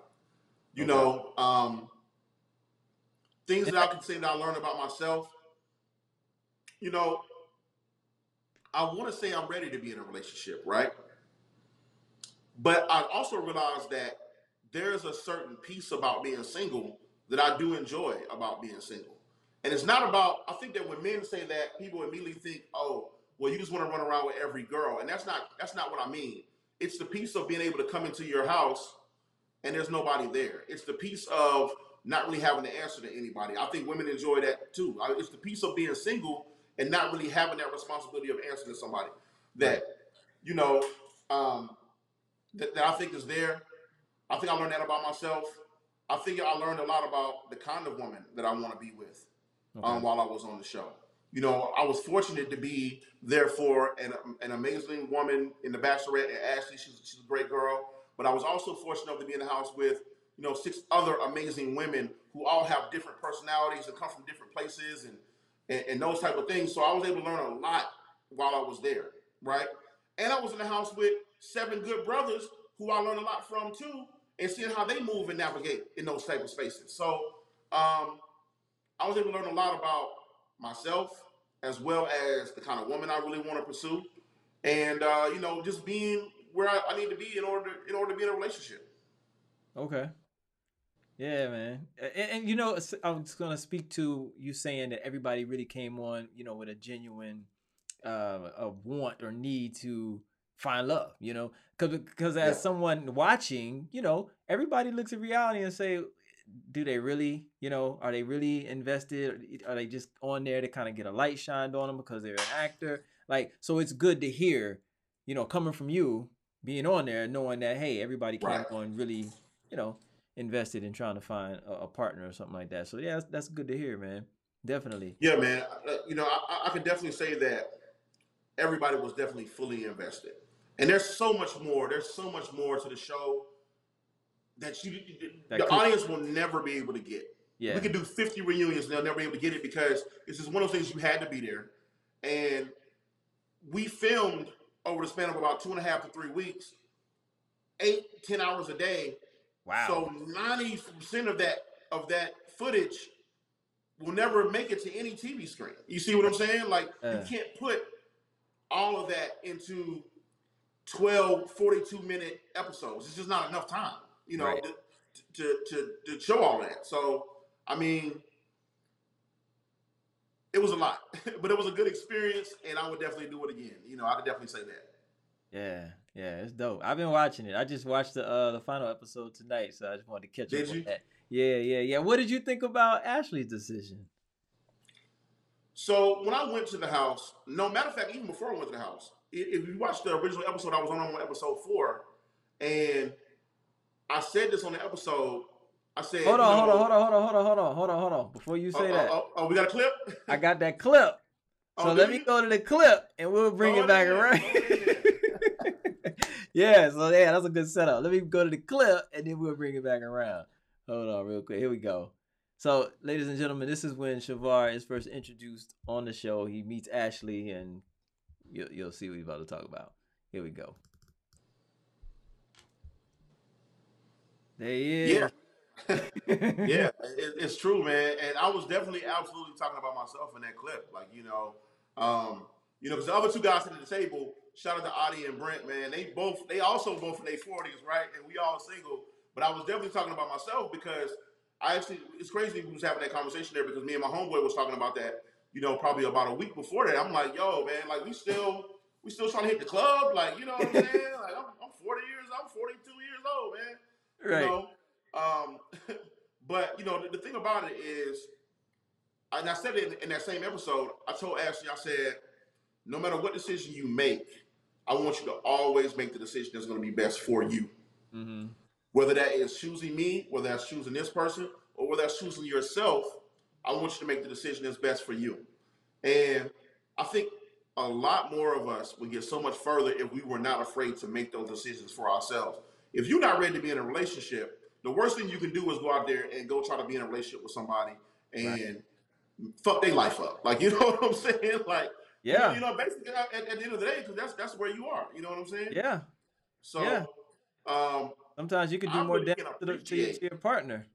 You Okay. know, um, things that I can say that I learned about myself. You know, I want to say I'm ready to be in a relationship, right? But I also realize that there's a certain piece about being single that I do enjoy about being single. And it's not about, I think that when men say that, people immediately think, oh, well, you just want to run around with every girl. And that's not that's not what I mean. It's the piece of being able to come into your house and there's nobody there. It's the piece of not really having to answer to anybody. I think women enjoy that too. I- It's the piece of being single and not really having that responsibility of answering to somebody. That, you know, um, that, that I think is there. I think I learned that about myself. I think I learned a lot about the kind of woman that I want to be with Okay. um, while I was on the show. You know, I was fortunate to be there for an, an amazing woman in the Bachelorette, and Ashley. She's, she's a great girl. But I was also fortunate enough to be in the house with, you know, six other amazing women who all have different personalities and come from different places and, and, and those type of things. So I was able to learn a lot while I was there, right? And I was in the house with seven good brothers who I learned a lot from too, and seeing how they move and navigate in those type of spaces. So um, I was able to learn a lot about myself as well as the kind of woman I really want to pursue, and uh, you know, just being where I, I need to be in order in order to be in a relationship. Okay. Yeah, man. And, and you know, I was gonna speak to you saying that everybody really came on, you know, with a genuine uh, a want or need to find love. You know, because because as Yeah. someone watching, you know, everybody looks at reality and say, do they really, you know, are they really invested? Are they just on there to kind of get a light shined on them because they're an actor? Like, so it's good to hear, you know, coming from you, being on there, knowing that hey, everybody came Right. on really, you know, invested in trying to find a, a partner or something like that. So yeah, that's, that's good to hear, man. Definitely. Yeah, man. Uh, you know, I, I- I can definitely say that everybody was definitely fully invested, and there's so much more. There's so much more to the show that you That the could- audience will never be able to get. Yeah. We could do 50 reunions and they'll never be able to get it because it's just one of those things you had to be there. And we filmed over the span of about two and a half to three weeks, eight, ten hours a day. wow. So 90% of that of that footage will never make it to any TV screen. You see what I'm saying? Like Uh. you can't put all of that into 12, 42 minute episodes. It's just not enough time, you know, Right. to, to, to, to show all that. So, I mean, it was a lot, but it was a good experience, and I would definitely do it again. You know, I would definitely say that. Yeah, yeah, it's dope. I've been watching it. I just watched the uh the final episode tonight, so I just wanted to catch Did up on you? that. Yeah, yeah, yeah. What did you think about Ashley's decision? So when I went to the house, no matter of fact, even before I went to the house, if you watch the original episode, I was on on episode four, and I said this on the episode. I said, Hold on, hold know- on, hold on, hold on, hold on, hold on, hold on, hold on. Before you Oh, say oh, that, Oh, oh, we got a clip. I got that clip. Oh, so Oh, let me you? go to the clip and we'll bring Go it back around. yeah, so yeah, that's a good setup. Let me go to the clip and then we'll bring it back around. Hold on, real quick. Here we go. So, ladies and gentlemen, this is when Shuvar is first introduced on the show. He meets Ashley, and you'll, you'll see what he's about to talk about. Here we go. There he is. Yeah. yeah, it, it's true, man. And I was definitely absolutely talking about myself in that clip. Like, you know, um, You know, because the other two guys at the table, shout out to Adi and Brent, man. They both, they also both in their forties, right? And we all single. But I was definitely talking about myself because I actually, it's crazy we was having that conversation there because me and my homeboy was talking about that. You know, probably about a week before that. I'm like, yo, man, like we still, we still trying to hit the club, like you know what I'm saying? like I'm, I'm 40 years, I'm 42 years old, man. Right. You know, um, but you know, the, the thing about it is, and I said it in, in that same episode. I told Ashley, I said, no matter what decision you make, I want you to always make the decision that's going to be best for you. Mm-hmm. Whether that is choosing me, whether that's choosing this person, or whether that's choosing yourself, I want you to make the decision that's best for you. And I think a lot more of us would get so much further if we were not afraid to make those decisions for ourselves. If you're not ready to be in a relationship, the worst thing you can do is go out there and go try to be in a relationship with somebody and Right. fuck their life up. Like you know what I'm saying? Like Yeah. you know, basically at, at the end of the day, because that's that's where you are. You know what I'm saying? Yeah. So, Yeah. um, Sometimes you can do I more really damage to, the, to, your, to your partner.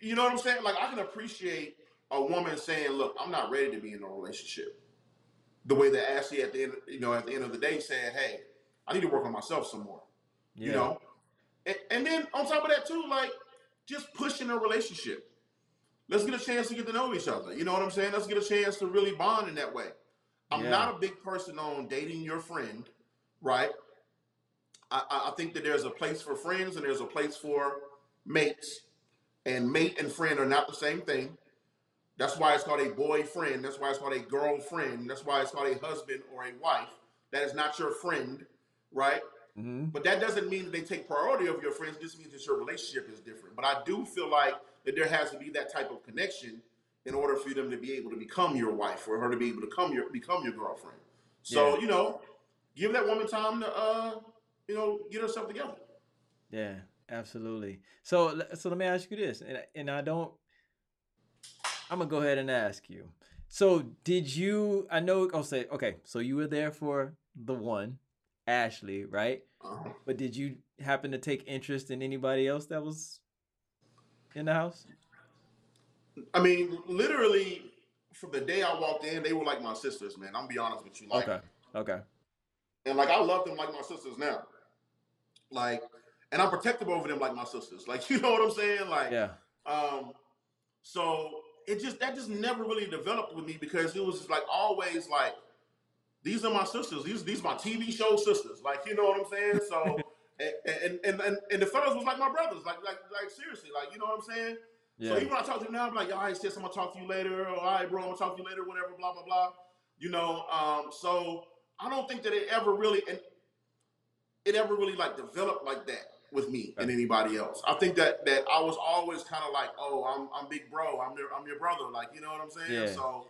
You know what I'm saying? Like I can appreciate a woman saying, "Look, I'm not ready to be in a relationship." The way that Ashley at the end, you know, at the end of the day said, "Hey, I need to work on myself some more." Yeah. You know, and, and then on top of that too, like just pushing a relationship. Let's get a chance to get to know each other. You know what I'm saying? Let's get a chance to really bond in that way. I'm Yeah. not a big person on dating your friend, right? I I think that there's a place for friends and there's a place for mates, and mate and friend are not the same thing. That's why it's called a boyfriend. That's why it's called a girlfriend. That's why it's called a husband or a wife. That is not your friend, right? hmm But that doesn't mean that they take priority over your friends. It just means that your relationship is different. But I do feel like that there has to be that type of connection in order for them to be able to become your wife or her to be able to come your become your girlfriend. So Yeah. you know, give that woman time to uh, you know, get herself together. Yeah, absolutely. So, so let me ask you this, and and I don't. I'm gonna go ahead and ask you. So, did you? I know. I'll say okay. So you were there for the one, Ashley, right? Uh-huh. But did you happen to take interest in anybody else that was in the house? I mean, literally from the day I walked in, they were like my sisters, man. I'm gonna be honest with you. Like Okay. Okay. and like I love them like my sisters now. Like and I'm protective over them like my sisters. Like you know what I'm saying? Like Yeah. Um, so it just that just never really developed with me because it was just like always like these are my sisters. These these my TV show sisters. Like you know what I'm saying? So and and, and and the fellas was like my brothers. Like like like seriously. Like you know what I'm saying? So Yeah. even when I talk to them now, I'm like, all right, sis, I'm gonna talk to you later. Or, all right, bro, I'm gonna talk to you later. Whatever, blah blah blah. You know. Um. So I don't think that it ever really and it ever really like developed like that with me and anybody else. I think that that I was always kind of like, oh, I'm I'm big bro, I'm your I'm your brother, like you know what I'm saying. Yeah. So,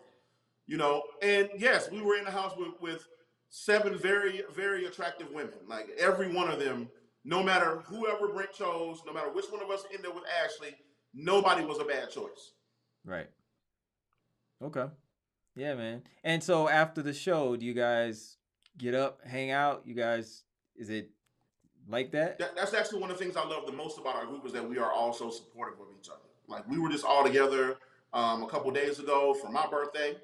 you know, and yes, we were in the house with with seven very very attractive women. Like every one of them, no matter whoever Brent chose, no matter which one of us ended up with Ashley, nobody was a bad choice. Right. Okay. Yeah, man. And so after the show, do you guys get up, hang out? You guys, is it like that? That, that's actually one of the things I love the most about our group is that we are all so supportive of each other. Like we were just all together um, a couple days ago for my birthday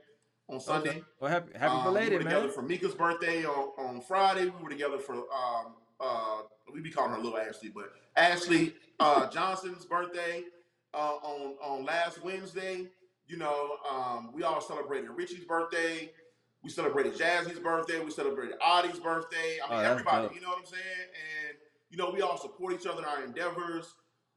on Sunday. Okay. Well, happy, happy Um, we were together man. for Mika's birthday on, on Friday. We were together for um, uh, we be calling her Little Ashley, but Ashley uh, Johnson's birthday uh, on on last Wednesday. You know, um, we all celebrated Richie's birthday. We celebrated Jazzy's birthday. We celebrated Audie's birthday. I Oh, mean, that's everybody. dope. You know what I'm saying? And you know, we all support each other in our endeavors.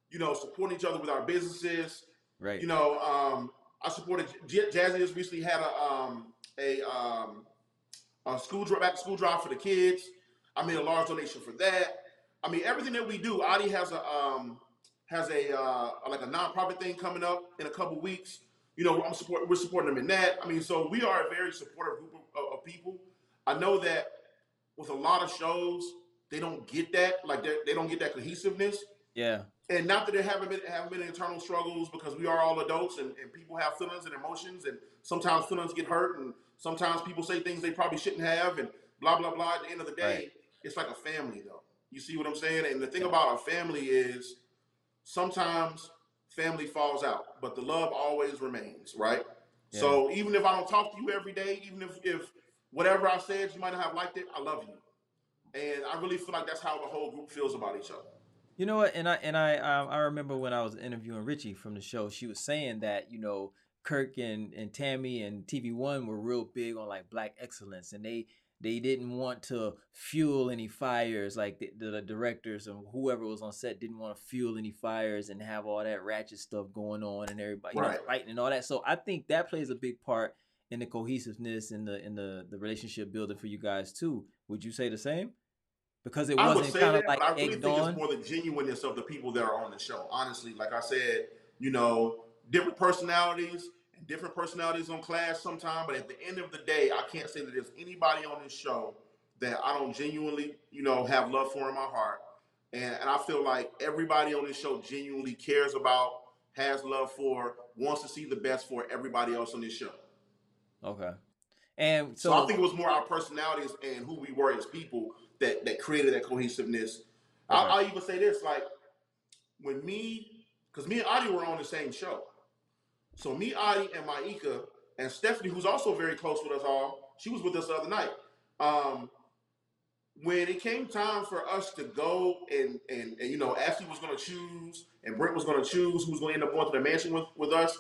You know, support each other with our businesses Right. you know, um, I supported J- Jazzy just recently had a um, a um, a school drive back school drive for the kids. I made a large donation for that. I mean, everything that we do, Adi has a um, has a uh, like a nonprofit thing coming up in a couple weeks. You know, I'm support we're supporting them in that. I mean, so we are a very supportive group of, of people. I know that with a lot of shows, they don't get that, like they they don't get that cohesiveness yeah. and not that there haven't been haven't been internal struggles because we are all adults and, and people have feelings and emotions and sometimes feelings get hurt and sometimes people say things they probably shouldn't have and blah blah blah. At the end of the day, Right. it's like a family though. You see what I'm saying? And the thing about a family is sometimes family falls out, but the love always remains, right? So even if I don't talk to you every day, even if if whatever I said, you might not have liked it. I love you, and I really feel like that's how the whole group feels about each other. You know what? And I and I um, I remember when I was interviewing Richie from the show, she was saying that you know Kirk and and Tammy and TV One were real big on like black excellence, and they they didn't want to fuel any fires like the, the, directors and whoever was on set didn't want to fuel any fires and have all that ratchet stuff going on and everybody right. know, fighting and all that so i think that plays a big part in the cohesiveness and the in the the relationship building for you guys too would you say the same because it wasn't kind of like I really think on? it's more the genuineness of the people that are on the show. Honestly, like I said, you know, different personalities and different personalities on class sometimes, but at the end of the day, I can't say that there's anybody on this show that I don't genuinely, you know, have love for in my heart. And, and I feel like everybody on this show genuinely cares about, has love for, wants to see the best for everybody else on this show. Okay. And so, so I think it was more our personalities and who we were as people that that created that cohesiveness. Okay. I'll, I'll, even say this: like when me, because me and Adi were on the same show, so me, Adi, and Maika and Stephanie, who's also very close with us all, she was with us the other night. Um, when it came time for us to go and and, and you know Ashley was going to choose and Brent was going to choose who was going to end up going to the mansion with with us.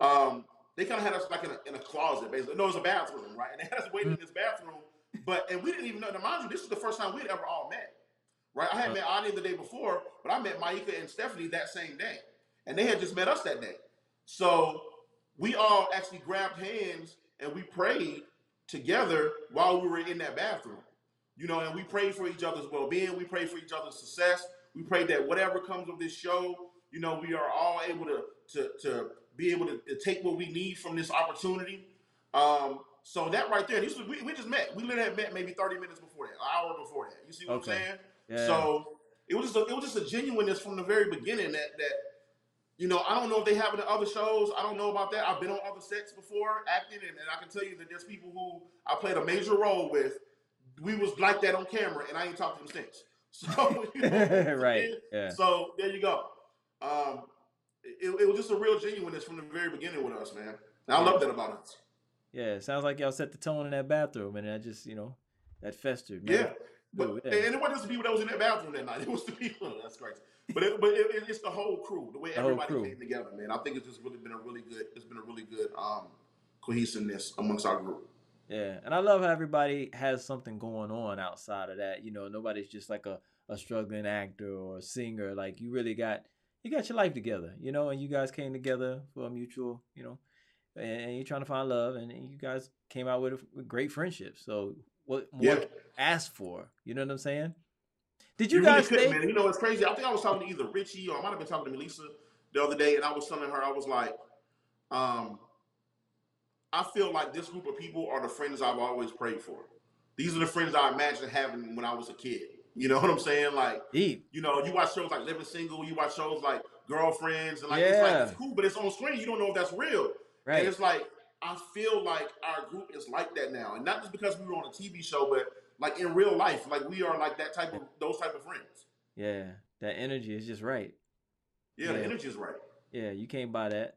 Um, they kind of had us like in a, in a closet, basically. No, it was a bathroom, right? And they had us waiting in this bathroom but and we didn't even know. Now, mind you, this is the first time we'd ever all met. Right? I had met Adi the day before, but I met Maika and Stephanie that same day, and they had just met us that day. So we all actually grabbed hands and we prayed together while we were in that bathroom. You know, and we prayed for each other's well-being. We prayed for each other's success. We prayed that whatever comes of this show, you know, we are all able to to to be able to, to take what we need from this opportunity. Um, so that right there, this was, we, we just met. We literally had met maybe 30 minutes before that, an hour before that. You see what okay. I'm saying? Yeah. So it was just a, it was just a genuineness from the very beginning that that you know I don't know if they have it in other shows. I don't know about that. I've been on other sets before acting, and, and I can tell you that there's people who I played a major role with. We was like that on camera, and I ain't talked to them since. So you know right, yeah. So there you go. Um, it, it, was just a real genuineness from the very beginning with us, man. And I love that about us. Yeah, it sounds like y'all set the tone in that bathroom, and that just you know that festered. Man. Yeah, but yeah. and it wasn't just the people that was in that bathroom that night. It was the people. That's crazy. But it, but it, it's the whole crew, the way the everybody came together, man. I think it's just really been a really good. It's been a really good um, cohesiveness amongst our group. Yeah, and I love how everybody has something going on outside of that. You know, nobody's just like a, a struggling actor or a singer. Like you really got you got your life together, you know, and you guys came together for a mutual, you know, and you're trying to find love, and you guys came out with a great friendship. So what more yeah. ask for? You know what I'm saying? Did you, you guys really man. You know, it's crazy. I think I was talking to either Richie or I might have been talking to Melissa the other day, and I was telling her I was like, um, I feel like this group of people are the friends I've always prayed for. These are the friends I imagined having when I was a kid. You know what I'm saying? Like, Deep. you know, you watch shows like Living Single, you watch shows like Girlfriends, and like yeah. it's like it's cool, but it's on screen. You don't know if that's real. Right. And it's like I feel like our group is like that now, and not just because we were on a TV show, but like in real life, like we are like that type of those type of friends. Yeah, that energy is just right. Yeah, yeah. the energy is right. Yeah, you can't buy that.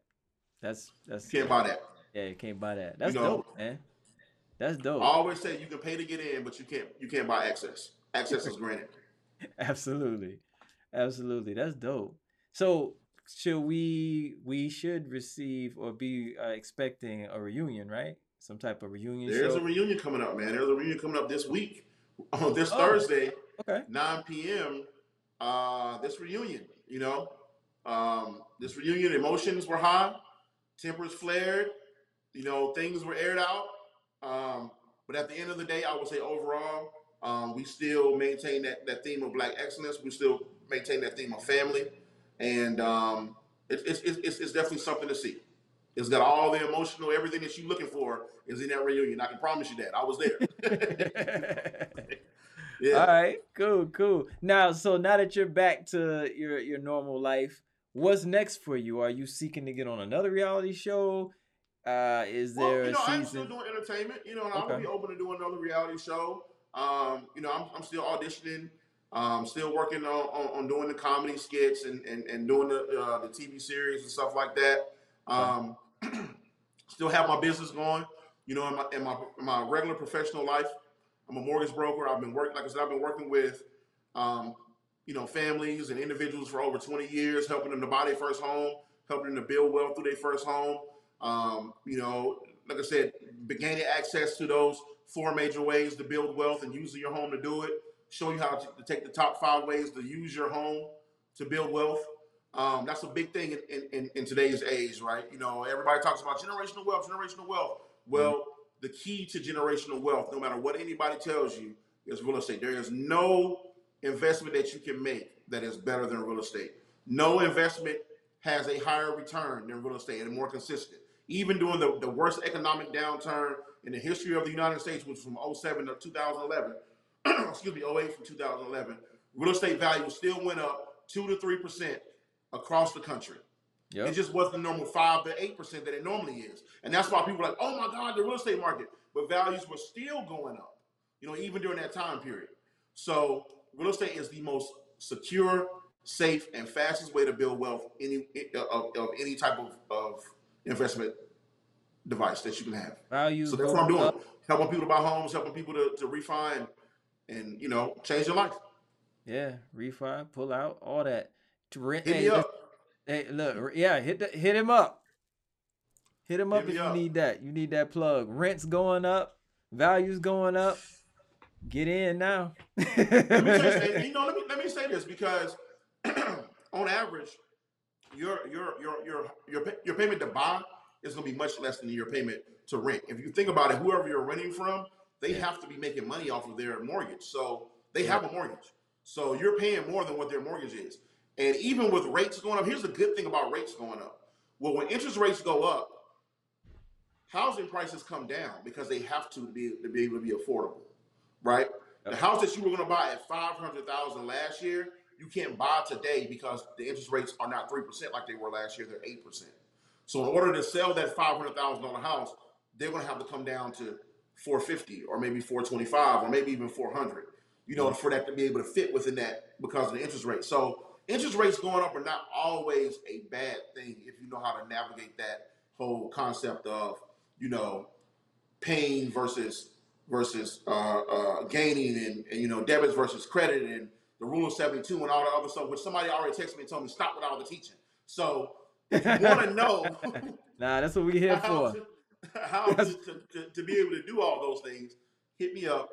That's that's you can't buy that. Yeah, you can't buy that. That's you know, dope, man. That's dope. I always say you can pay to get in, but you can't you can't buy access. Access is granted. Absolutely, absolutely. That's dope. So should we we should receive or be uh, expecting a reunion, right? Some type of reunion. There's show? a reunion coming up, man. There's a reunion coming up this week on this oh, Thursday, okay, 9 p.m. Uh, this reunion, you know, um, this reunion emotions were high, tempers flared, you know, things were aired out. Um, but at the end of the day, I would say overall, um, we still maintain that, that theme of black excellence. We still maintain that theme of family and um, it, it's, it's, it's definitely something to see. It's got all the emotional, everything that you're looking for is in that reunion. I can promise you that. I was there. yeah. All right, cool, cool. Now, so now that you're back to your your normal life, what's next for you? Are you seeking to get on another reality show? Uh, is there well, you know, a season? I'm still doing entertainment. You know, and okay. I'll be open to doing another reality show. Um, you know, I'm, I'm still auditioning um, still working on, on, on, doing the comedy skits and, and, and doing the, uh, the TV series and stuff like that. Um, still have my business going. You know, in my in my my regular professional life, I'm a mortgage broker. I've been working, like I said, I've been working with, um, you know, families and individuals for over 20 years, helping them to buy their first home, helping them to build wealth through their first home. Um, you know, like I said, gaining access to those four major ways to build wealth and using your home to do it. Show you how to, take the top five ways to use your home to build wealth. Um, that's a big thing in, in, in, today's age, right? You know, everybody talks about generational wealth, generational wealth. Well, the key to generational wealth, no matter what anybody tells you, is real estate. There is no investment that you can make that is better than real estate. No investment has a higher return than real estate and more consistent. Even during the, the worst economic downturn in the history of the United States, which was from 07 to 2011, excuse me, 08 from 2011, real estate value still went up 2 to 3% across the country. Yep. It just wasn't the normal five to eight percent that it normally is, and that's why people are like, "Oh my God, the real estate market," but values were still going up. You know, even during that time period. So, real estate is the most secure, safe, and fastest way to build wealth any of, of any type of, of investment device that you can have. Value. So that's what I'm doing, up. helping people to buy homes, helping people to, to refi and you know change your life. Yeah, refi, pull out, all that. To rent. Hit hey, up. Hey, look, yeah, hit the, hit him up. Hit him up hit if you up. need that. You need that plug. Rent's going up, values going up. Get in now. let me say, you know, let me let me say this because on average, your your your your your your payment to buy is going to be much less than your payment to rent. If you think about it, whoever you're renting from, they have to be making money off of their mortgage. So they have a mortgage. So you're paying more than what their mortgage is. And even with rates going up, here's the good thing about rates going up. Well, when interest rates go up, housing prices come down because they have to be to be able to be affordable, right? The house that you were going to buy at five hundred thousand last year, you can't buy today because the interest rates are not three percent like they were last year; they're eight percent. So, in order to sell that five hundred thousand dollar house, they're going to have to come down to four fifty or maybe four twenty five or maybe even four hundred. You know, for that to be able to fit within that because of the interest rate. So interest rates going up are not always a bad thing if you know how to navigate that whole concept of you know pain versus versus uh, uh, gaining and, and, you know debits versus credit and the rule of 72 and all the other stuff which somebody already texted me and told me stop with all the teaching so if you want to know nah that's what we're here for to, how to, to, to, be able to do all those things hit me up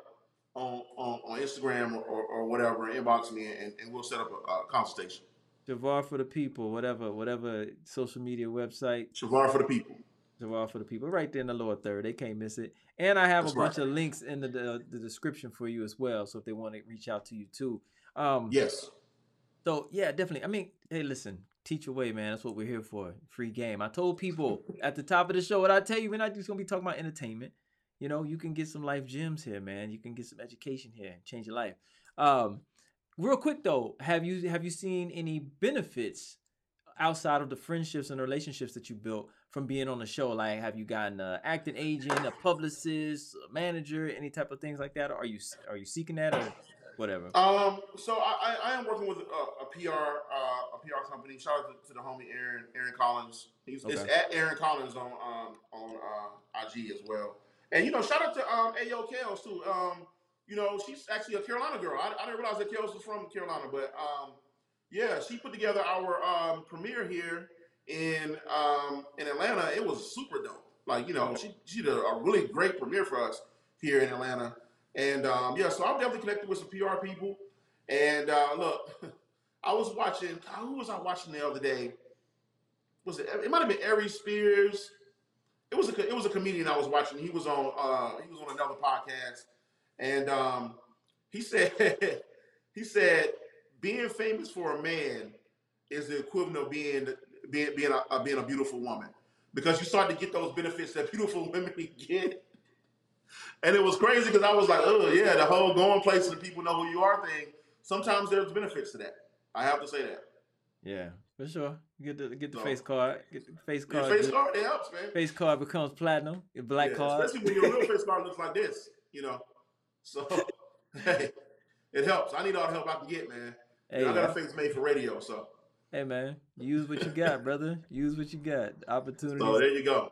on, on, on Instagram or, or, or, whatever, inbox me and, and we'll set up a, a consultation. Shuvar for the people, whatever, whatever social media website. Shuvar for the people. Shuvar for the people, right there in the lower third. They can't miss it. And I have That's a bunch right. of links in the, the, the description for you as well. So if they want to reach out to you too. Um, yes. So yeah, definitely. I mean, hey, listen, teach away, man. That's what we're here for. Free game. I told people at the top of the show what I tell you, we're not just gonna be talking about entertainment you know, you can get some life gems here, man. You can get some education here, change your life. Um, real quick though, have you have you seen any benefits outside of the friendships and relationships that you built from being on the show? Like, have you gotten an acting agent, a publicist, a manager, any type of things like that? Or are you are you seeking that or whatever? Um, so I, I am working with a, a PR uh, a PR company. Shout out to, to, the homie Aaron Aaron Collins. He's okay. it's at Aaron Collins on um, on uh, IG as well. And you know, shout out to um Ayo Kels too. Um, you know, she's actually a Carolina girl. I, I didn't realize that Kels was from Carolina, but um, yeah, she put together our um premiere here in um in Atlanta. It was super dope. Like you know, she she did a, a really great premiere for us here in Atlanta. And um, yeah, so I'm definitely connected with some PR people. And uh, look, I was watching. Who was I watching the other day? Was it? It might have been Aries Spears it was a it was a comedian I was watching. He was on uh, he was on another podcast, and um, he said he said being famous for a man is the equivalent of being being being a, being a beautiful woman because you start to get those benefits that beautiful women get. And it was crazy because I was like, oh yeah, the whole going places and people know who you are thing. Sometimes there's benefits to that. I have to say that. Yeah, for sure. Get the get the no. face card. Get the face card. Yeah, face card it helps, man. Face card becomes platinum. Your black yeah, card. Especially when your real face card looks like this, you know. So hey, it helps. I need all the help I can get, man. Hey, I got a face made for radio, so. Hey man, use what you got, brother. Use what you got. Opportunity. So there you go.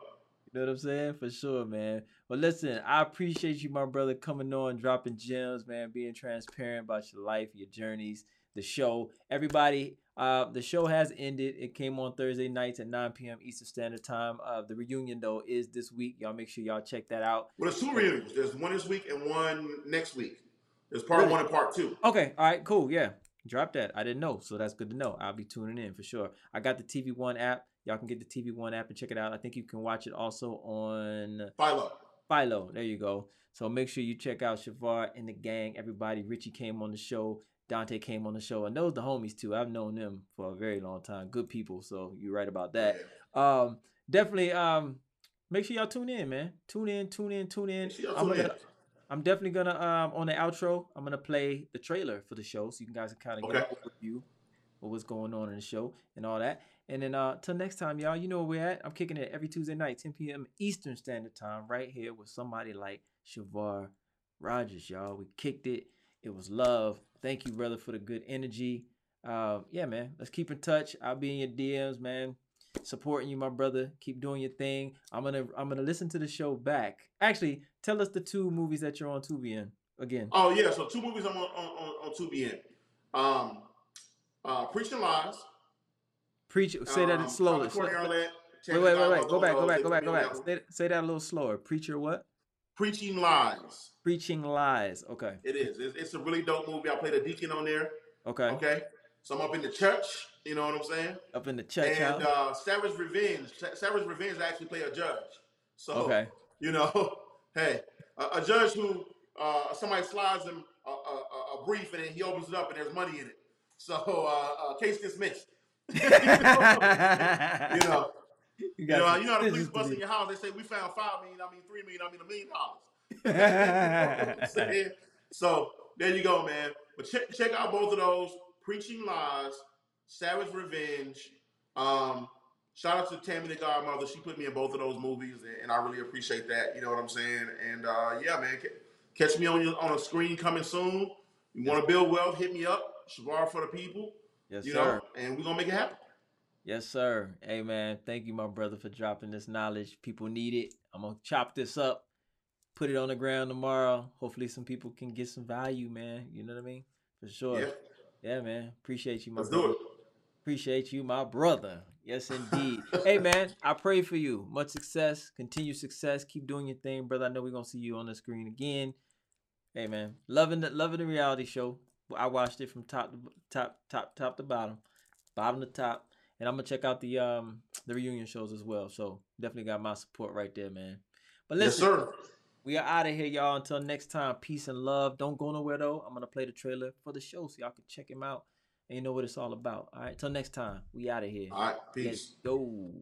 You know what I'm saying? For sure, man. But listen, I appreciate you, my brother, coming on, dropping gems, man, being transparent about your life, your journeys, the show. Everybody, uh, the show has ended. It came on Thursday nights at 9 p.m. Eastern Standard Time. Uh, the reunion though is this week. Y'all make sure y'all check that out. Well, there's two reunions. There's one this week and one next week. There's part Really? one and part two. Okay, all right, cool. Yeah, drop that. I didn't know, so that's good to know. I'll be tuning in for sure. I got the TV One app. Y'all can get the TV One app and check it out. I think you can watch it also on Philo. Philo. There you go. So make sure you check out Shuvar and the gang. Everybody, Richie came on the show. Dante came on the show. And those the homies too. I've known them for a very long time. Good people. So you're right about that. Um, definitely. Um, make sure y'all tune in, man. Tune in. Tune in. Tune in. Sure I'm gonna, in. I'm definitely gonna um on the outro. I'm gonna play the trailer for the show, so you guys can kind of get Okay. an overview of what's going on in the show and all that. And then uh till next time, y'all. You know where we're at. I'm kicking it every Tuesday night, 10 p.m. Eastern Standard Time, right here with somebody like Shuvar Rodgers, y'all. We kicked it. It was love. Thank you, brother, for the good energy. Uh, yeah, man. Let's keep in touch. I'll be in your DMs, man. Supporting you, my brother. Keep doing your thing. I'm gonna I'm gonna listen to the show back. Actually, tell us the two movies that you're on Tubi in again. Oh yeah, so two movies I'm on on, on, on Tubi in. Um, uh, Preaching Lies. Preach. Say that um, slowly. Arlette, Wait, wait, wait, wait. Go back, go back, go back, go back. Say, say that a little slower. Preacher what? Preaching Lies. Preaching lies. Okay. It is. It's, it's a really dope movie. I played a deacon on there. Okay. Okay. So I'm up in the church. You know what I'm saying? Up in the church and uh, Savage Revenge. Sa- Savage Revenge I actually play a judge. So okay. you know, hey, a, a judge who uh, somebody slides him a, a, a- a brief and then he opens it up and there's money in it. So uh, uh, case dismissed. you know, you know, You know, you know the police bust in your house. They say we found five million. I mean three million. I mean a million dollars. You know what I'm saying? so there you go, man. But check check out both of those. Preaching lies, Savage Revenge. Um, shout out to Tammy the Godmother. She put me in both of those movies, and, I really appreciate that. You know what I'm saying? And uh, yeah, man, ca- catch me on your on a screen coming soon. You want to build wealth? Hit me up. Shuvar for the people. Yes, you sir. know, and we're gonna make it happen. Yes, sir. Hey, man. Thank you, my brother, for dropping this knowledge. People need it. I'm gonna chop this up, put it on the ground tomorrow. Hopefully, some people can get some value, man. You know what I mean? For sure. Yeah, Yeah, man. Appreciate you, my let's brother. do it. Appreciate you, my brother. Yes, indeed. hey, man, I pray for you. Much success, continued success. Keep doing your thing, brother. I know we're gonna see you on the screen again. Hey, man, loving the loving the reality show. I watched it from top to top, top, top to bottom, bottom to top, and I'm gonna check out the um the reunion shows as well. So definitely got my support right there, man. But Yes, listen, sir. we are out of here, y'all. Until next time, peace and love. Don't go nowhere though. I'm gonna play the trailer for the show so y'all can check him out and you know what it's all about. All right, till next time, we out of here. All right, Let's peace. go.